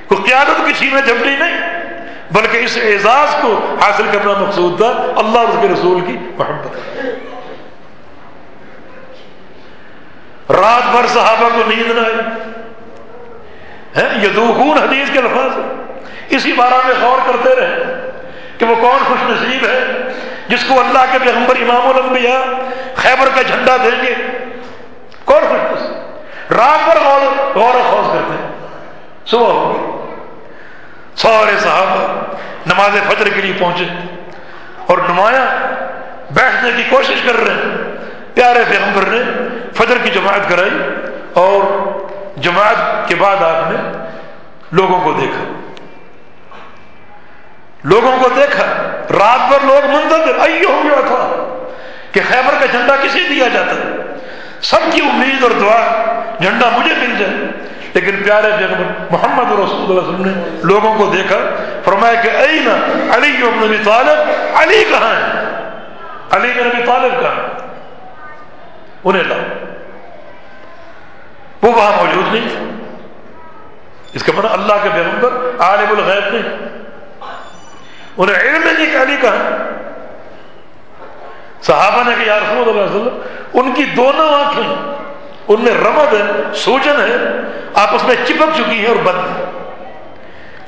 کوئی قیادت کسی میں جھپٹی نہیں، بلکہ اس اعزاز کو حاصل کرنا مقصود تھا۔ اللہ اور اس کے رسول کی محبت۔ رات بھر صحابہ کو نیند نہ آئی۔ یہ حدیث کے لفاظ اسی بارہ میں غور کرتے رہے کہ وہ کون خوش نصیب ہے، جس کو اللہ کے پیغمبر امام الانبیاء خیبر کا جھنڈا دیں گے۔ کون خوش نصیب؟ رات بھر غور و خوص کرتے ہیں۔ صبح ہوگی سارے صحابہ نماز فجر کے لیے پہنچے اور نمایاں بیٹھنے کی کوشش کر رہے ہیں۔ پیارے پیغمبر نے فجر کی جماعت کرائی اور جماعت کے بعد آپ نے لوگوں کو دیکھا۔ لوگوں کو دیکھا۔ رات بھر لوگ منتظر آئی ہو گیا تھا کہ خیبر کا جھنڈا کسے دیا جاتا ہے؟ سب کی امید اور دعا، جھنڈا مجھے مل جائے۔ لیکن پیارے پیغمبر محمد رسول اللہ علیہ وسلم نے لوگوں کو دیکھا، فرمایا کہ اینا علی ابن نبی طالب؟ علی کہاں ہے؟ علی بن نبی طالب کہاں انہیں لاؤ۔ وہ وہاں موجود نہیں تھا اس کا مطلب اللہ کے پیغمبر عالم الغیب نہیں۔ انہیں علم نہیں کہ علی کہاں صحابہ نے کہ یا رسول اللہ علیہ وسلم، ان کی دونوں آنکھیں ان میں رمد ہے، سوجن ہے آپس میں چپک چکی ہیں اور بند ہے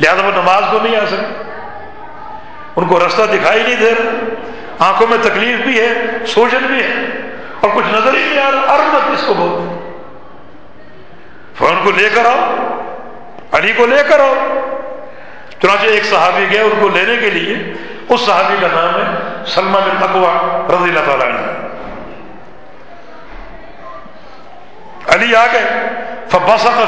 لہذا وہ نماز کو نہیں آ سکتی۔ ان کو رستہ دکھائی نہیں دے رہا آنکھوں میں تکلیف بھی ہے، سوجن بھی ہے، اور کچھ نظر ہی نہیں آ رہا ارمت اس کو بولتے فون کو لے کر آؤ، علی کو لے کر آؤ۔ چنانچہ ایک صحابی گیا ان کو لینے کے لیے۔ اس صحابی کا نام ہے سلما بن اقوا رضی اللہ تعالیٰ عنہ۔ علی آ گئے۔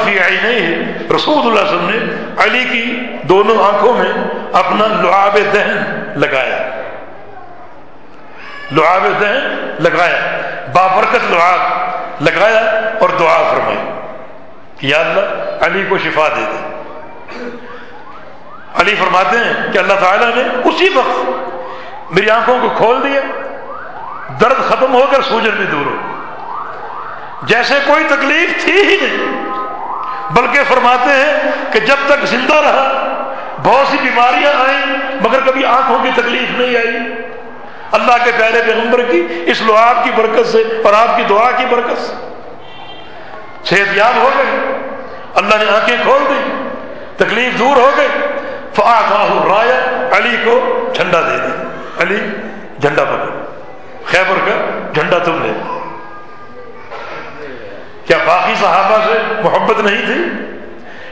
فی آئی نہیں ہے رسول اللہ صلی اللہ علیہ وسلم نے علی کی دونوں آنکھوں میں اپنا لعاب دہن لگایا۔ لعاب دہن لگایا۔ بابرکت لعاب لگایا اور دعا فرمائی یا اللہ علی کو شفا دے دے۔ علی فرماتے ہیں کہ اللہ تعالیٰ نے اسی وقت میری آنکھوں کو کھول دیا۔ درد ختم ہو کر سوجن بھی دور ہو۔ جیسے کوئی تکلیف تھی ہی نہیں۔ بلکہ فرماتے ہیں کہ جب تک زندہ رہا، بہت سی بیماریاں آئیں، مگر کبھی آنکھوں کی تکلیف نہیں آئی۔ اللہ کے پیارے پیغمبر کی اس لعاب کی برکت سے اور آپ کی دعا کی برکت سے۔ صحت یاب ہو گئی اللہ نے آنکھیں کھول دی تکلیف دور ہو گئی رایا علی کو جھنڈا دے دیا علی، جھنڈا پکڑ خیبر کا جھنڈا تم لے کیا باقی صحابہ سے محبت نہیں تھی؟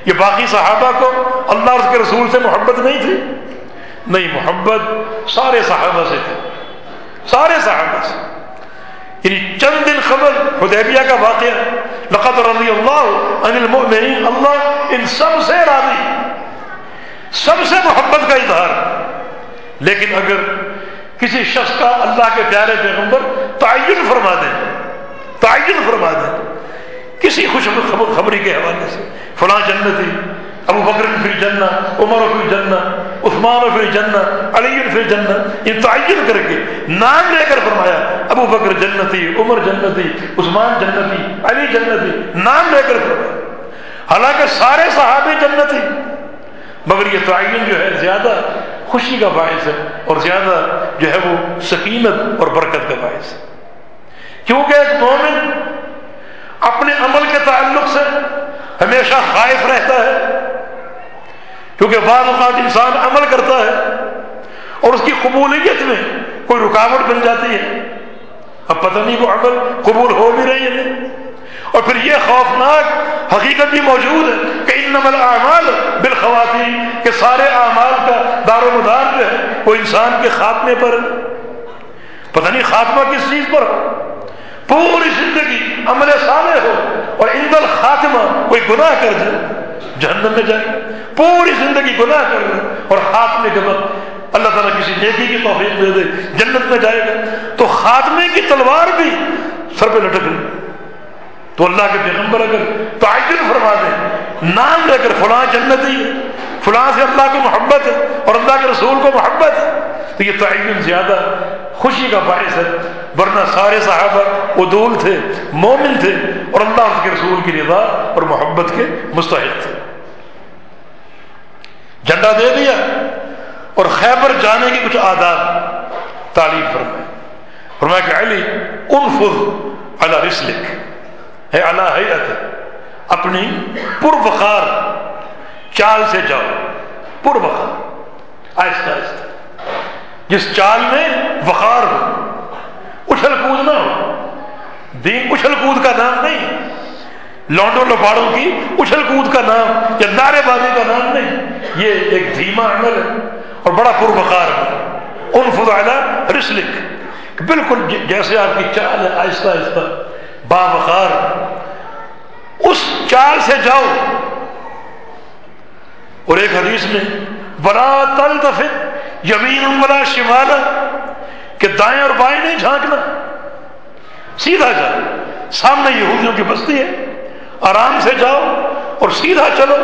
یہ باقی صحابہ کو اللہ اور اس کے رسول سے محبت نہیں تھی؟ نہیں، محبت سارے صحابہ سے تھی۔ سارے صحابہ سے۔ یعنی چند دن خبر حدیبیہ کا واقعہ، لقد رضی اللہ عن المؤمنین، اللہ ان سب سے راضی، سب سے محبت کا اظہار۔ لیکن اگر کسی شخص کا اللہ کے پیارے پیغمبر تعین فرما دیں تعین فرما دیں کسی خوش خبری کے حوالے سے۔ فلاں جنتی، ابو بکر فی جنہ عمر فی جنہ عثمان فی جنہ علی فی جنہ یہ تعین کر کے نام لے کر فرمایا، ابو بکر جنتی، عمر جنتی، عثمان جنتی، علی جنتی، نام لے کر فرمایا۔ حالانکہ سارے صحابی جنتی، مگر یہ تعین جو ہے زیادہ خوشی کا باعث ہے اور زیادہ جو ہے وہ سکینت اور برکت کا باعث ہے۔ کیونکہ ایک مومن اپنے عمل کے تعلق سے ہمیشہ خائف رہتا ہے، کیونکہ بعض اوقات انسان عمل کرتا ہے اور اس کی قبولیت میں کوئی رکاوٹ بن جاتی ہے۔ اب پتہ نہیں وہ عمل قبول ہو بھی رہی ہے اور پھر یہ خوفناک حقیقت بھی موجود ہے کہ ان نمل اعمال بالخواتین کہ سارے اعمال کا دار و مدار جو ہے وہ انسان کے خاتمے پر پتہ نہیں خاتمہ کس چیز پر، پوری زندگی عمل صالح ہو اور ان خاتمہ کوئی گناہ کر جائے جہنم میں جائے۔ پوری زندگی گناہ کر لے اور خاتمے کے وقت اللہ تعالیٰ کسی نیکی کی توفیق دے دے، جنت میں جائے گا۔ تو خاتمے کی تلوار بھی سر پہ لٹک رہی تو اللہ کے پیغمبر اگر تعین فرما دیں نام لے کر فلاں جنتی ہے فلاں سے اللہ کو محبت ہے اور اللہ کے رسول کو محبت ہے، تو یہ تعین زیادہ خوشی کا باعث ہے۔ ورنہ سارے صحابہ ادول تھے، مومن تھے اور اللہ کے رسول کی رضا اور محبت کے مستحق تھے۔ جھنڈا دے دیا اور خیبر جانے کی کچھ آداب تعلیم فرمائے فرمایا کہ علی، انفذ اللہ رسلک۔ ہے اللہ حیت اپنی پر وقار چال سے جاؤ پر وقار آہستہ آہستہ۔ جس چال میں وقار ہو، اچھل کود نہ ہو، دین اچھل کود کا نام نہیں، لونڈوں لپاڑوں کی اچھل کود کا نام یا نعرے بازی کا نام نہیں، یہ ایک دھیما عمل ہے اور بڑا پر وقار ہے۔ ان فضائلہ رسلک، بالکل جیسے آپ کی چال ہے، آہستہ آہستہ۔ بابخار، اس چال سے جاؤ۔ اور ایک حدیث میں بڑا تل دفت یمین بڑا شمال کہ دائیں اور بائیں نہیں جھانکنا۔ سیدھا جاؤ۔ سامنے یہودیوں کی بستی ہے۔ آرام سے جاؤ اور سیدھا چلو۔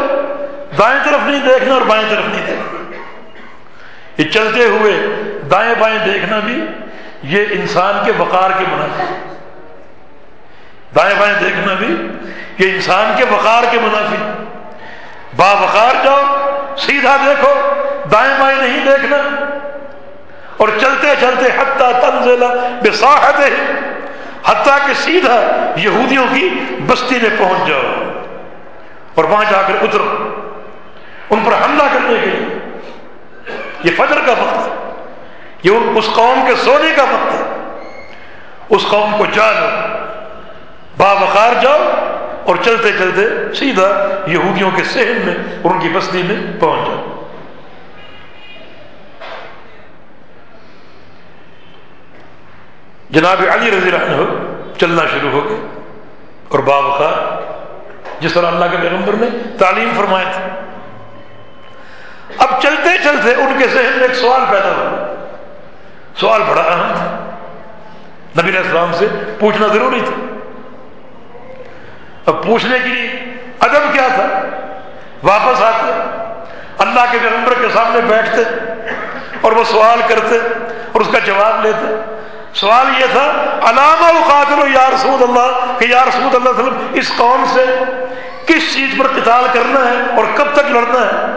دائیں طرف نہیں دیکھنا اور بائیں طرف نہیں دیکھنا۔ یہ چلتے ہوئے دائیں بائیں دیکھنا بھی یہ انسان کے وقار کے منافع دائیں بائیں دیکھنا بھی یہ انسان کے وقار کے منافی با وقار جاؤ، سیدھا دیکھو، دائیں بائیں نہیں دیکھنا۔ اور چلتے چلتے حتیٰ تنزلہ بے حتیٰ کہ سیدھا یہودیوں کی بستی میں پہنچ جاؤ۔ اور وہاں جا کر اترو۔ ان پر حملہ کرنے کے لیے۔ یہ فجر کا وقت ہے۔ یہ اس قوم کے سونے کا وقت ہے۔ اس قوم کو جانو۔ بابخار جاؤ اور چلتے چلتے سیدھا یہودیوں کے سہن میں اور ان کی بستی میں پہنچ جاؤ۔ جناب علی رضی اللہ عنہ چلنا شروع ہو گئے اور بابخار جس طرح اللہ کے پیغمبر نے تعلیم فرمائے تھے اب چلتے چلتے ان کے ذہن میں ایک سوال پیدا ہوا سوال بڑا اہم تھا۔ نبی علیہ السلام سے پوچھنا ضروری تھا۔ اب پوچھنے کے لیے ادب کیا تھا؟ واپس آتے، اللہ کے پیغمبر کے سامنے بیٹھتے اور وہ سوال کرتے اور اس کا جواب لیتے۔ سوال یہ تھا، علامہ قاتل یا رسول اللہ کہ یا رسول اللہ وسلم، اس قوم سے کس چیز پر قتال کرنا ہے اور کب تک لڑنا ہے؟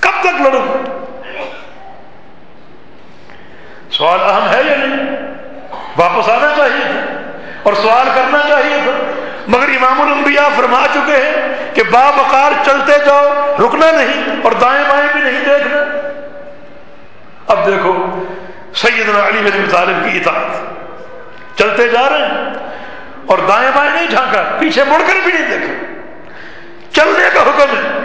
کب تک لڑوں؟ سوال اہم ہے یا نہیں؟ واپس آنا چاہیے تھا اور سوال کرنا چاہیے تھا۔ مگر امام الانبیاء فرما چکے ہیں کہ با بکار چلتے جاؤ، رکنا نہیں اور دائیں بائیں بھی نہیں دیکھنا۔ اب دیکھو، سیدنا علی بن طالب کی اطاعت۔ چلتے جا رہے ہیں اور دائیں بائیں نہیں جھانکا، پیچھے مڑ کر بھی نہیں دیکھا۔ چلنے کا حکم ہے۔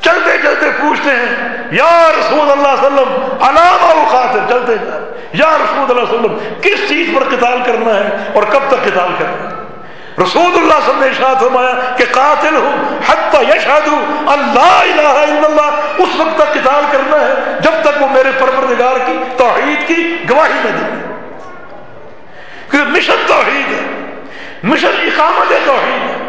چلتے چلتے پوچھتے ہیں، یا رسول اللہ علیہ وسلم علامہ خاطر چلتے جا یا رسول اللہ علیہ وسلم، کس چیز پر قتال کرنا ہے اور کب تک قتال کرنا ہے؟ رسول اللہ صلی اللہ ارشاد فرمایا کہ قاتل ہوں حتی یشہد اللہ الہ الا اللہ اس وقت تک قتال کرنا ہے جب تک وہ میرے پروردگار کی توحید کی گواہی نہ دے کیونکہ مشن توحید ہے مشن اقامت ہے توحید ہے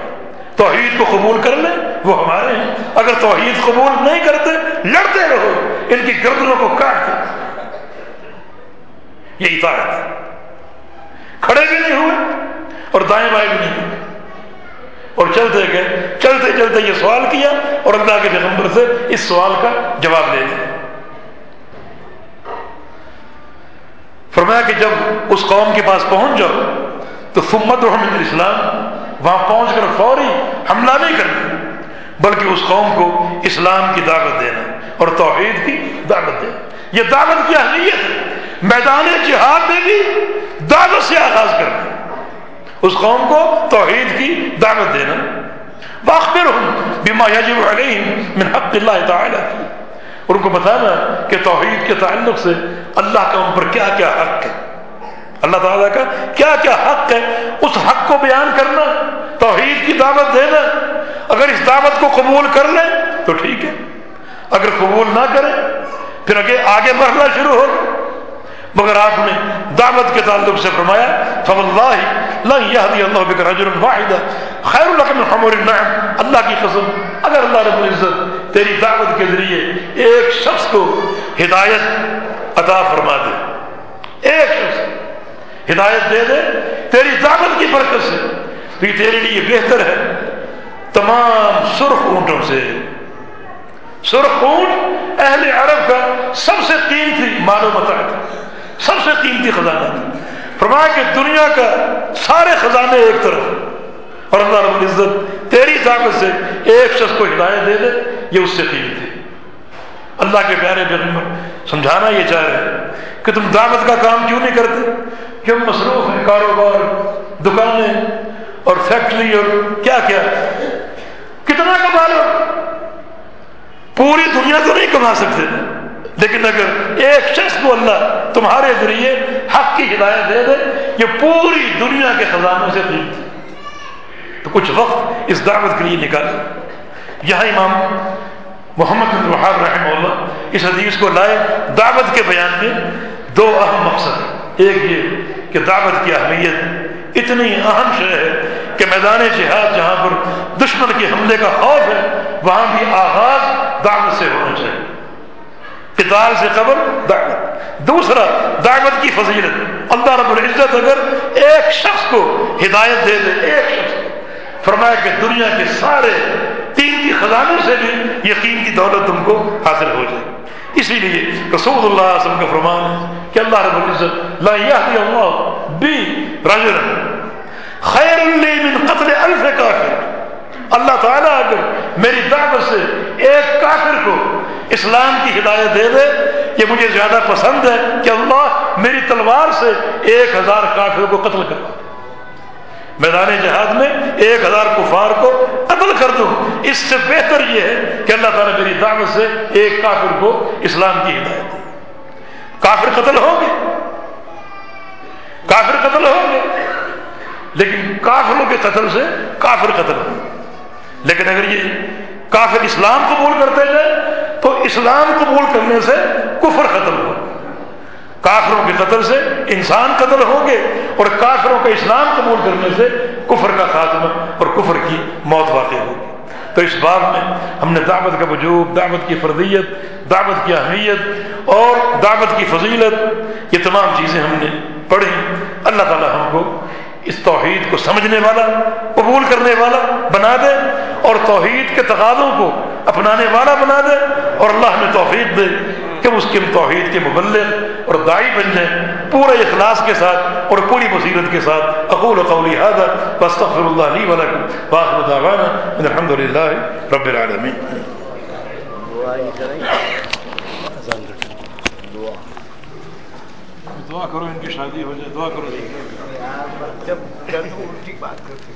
توحید کو قبول کر لیں وہ ہمارے ہیں اگر توحید قبول نہیں کرتے لڑتے رہو ان کی گردنوں کو کاٹ دیں یہ اطاعت کھڑے بھی نہیں ہوئے اور دائیں بائیں بھی نہیں اور چلتے گئے، چلتے چلتے یہ سوال کیا اور اللہ کے پیغمبر سے اس سوال کا جواب دے دیا فرمایا کہ جب اس قوم کے پاس پہنچ جاؤ تو سمت الحمد اسلام وہاں پہنچ کر فوری حملہ نہیں کرنا، بلکہ اس قوم کو اسلام کی دعوت دینا اور توحید کی دعوت دینا۔ یہ دعوت کی اہمیت ہے۔ میدان جہاد میں بھی دعوت سے آغاز کرنا، اس قوم کو توحید کی دعوت دینا۔ باخبر ہوں بیما یجب علیہم من حق اللہ تعالی ان کو بتانا کہ توحید کے تعلق سے اللہ کا ان پر کیا کیا حق ہے۔ اللہ تعالیٰ کا کیا کیا حق ہے، اس حق کو بیان کرنا، توحید کی دعوت دینا۔ اگر اس دعوت کو قبول کر لیں تو ٹھیک ہے، اگر قبول نہ کریں پھر آگے آگے مرحلہ شروع ہو مگر آپ نے دعوت کے تعلق سے فرمایا اللہ اللہ خیر القم النعم۔ اللہ کی قسم، اگر اللہ رب العزت تیری دعوت کے ذریعے ایک شخص کو ہدایت عطا فرما دے، ایک شخص ہدایت دے دے، تیری دعوت کی برکت سے، تو یہ تیرے لیے بہتر ہے۔ تمام سرخ اونٹوں سے۔ سرخ اونٹ اہل عرب کا سب سے قیمتی معلومات سب سے قیمتی خزانہ۔ تھا فرمایا کہ دنیا کا سارے خزانے ایک طرف اور اللہ رب العزت تیری طاقت سے ایک شخص کو ہدایت دے دے، یہ اس سے قیمت ہے۔ اللہ کے پیارے پیغمبر، سمجھانا یہ چاہ رہے ہیں کہ تم دعوت کا کام کیوں نہیں کرتے؟ کیوں مصروف ہیں، کاروبار، دکانیں اور فیکٹری اور کیا کیا۔ کتنا کما لو؟ پوری دنیا تو نہیں کما سکتے۔ لیکن اگر ایک شخص کو اللہ تمہارے ذریعے حق کی ہدایت دے دے، یہ پوری دنیا کے خزانوں سے قیمت تو کچھ وقت اس دعوت کے لیے نکالے یہاں امام محمد بن وحاب رحمہ اللہ اس حدیث کو لائے۔ دعوت کے بیان میں دو اہم مقصد ایک یہ کہ دعوت کی اہمیت اتنی اہم شے ہے کہ میدان جہاد جہاں پر دشمن کے حملے کا خوف ہے، وہاں بھی آغاز دعوت سے ہونا چاہیے۔ قتال سے قبل دعوت. دوسرا، دعوت کی فضیلت. اللہ رب العزت اگر ایک شخص کو ہدایت دے دے، ایک شخص فرمایا کہ دنیا کے سارے تین کی خزانے سے بھی یقین کی دولت تم کو حاصل ہو جائے. اسی لیے رسول اللہ علیہ وسلم کا فرمان کہ اللہ رب العزت لا اللہ بی رجل خیر من قتل الف کافر. اللہ تعالیٰ اگر میری دعوت سے ایک کافر کو اسلام کی ہدایت دے دے یہ مجھے زیادہ پسند ہے کہ اللہ میری تلوار سے ایک ہزار کافر کو قتل کر میدان جہاد میں ایک ہزار کفار کو قتل کر دوں۔ اس سے بہتر یہ ہے کہ اللہ تعالیٰ میری دعوت سے ایک کافر کو اسلام کی ہدایت دے۔ کافر قتل ہوں گے۔ کافر قتل ہوں گے۔ لیکن کافروں کے قتل سے کافر قتل ہوں گے۔ لیکن اگر یہ کافر اسلام قبول کرتے جائے تو اسلام قبول کرنے سے کفر ختم ہو۔ کافروں کے قتل سے انسان قتل ہوں گے اور کافروں کا اسلام قبول کرنے سے کفر کا خاتمہ اور کفر کی موت واقع ہوگی۔ تو اس بات میں ہم نے دعوت کا وجوب، دعوت کی فردیت، دعوت کی اہمیت اور دعوت کی فضیلت، یہ تمام چیزیں ہم نے پڑھی۔ اللہ تعالی ہم کو اس توحید کو سمجھنے والا، قبول کرنے والا بنا دے اور توحید کے تقاضوں کو اپنانے والا بنا دے اور اللہ ہمیں توفیق دے کہ اس کے توحید کے مبلغ اور دائی بن جائیں پورے اخلاص کے ساتھ اور پوری بصیرت کے ساتھ۔ اقول قولی هذا واستغفر الله لي ولكم واخر دعوانا الحمد لله رب العالمين دعا کرو ان کی شادی ہو جائے دعا کرو۔ جب بات کرتے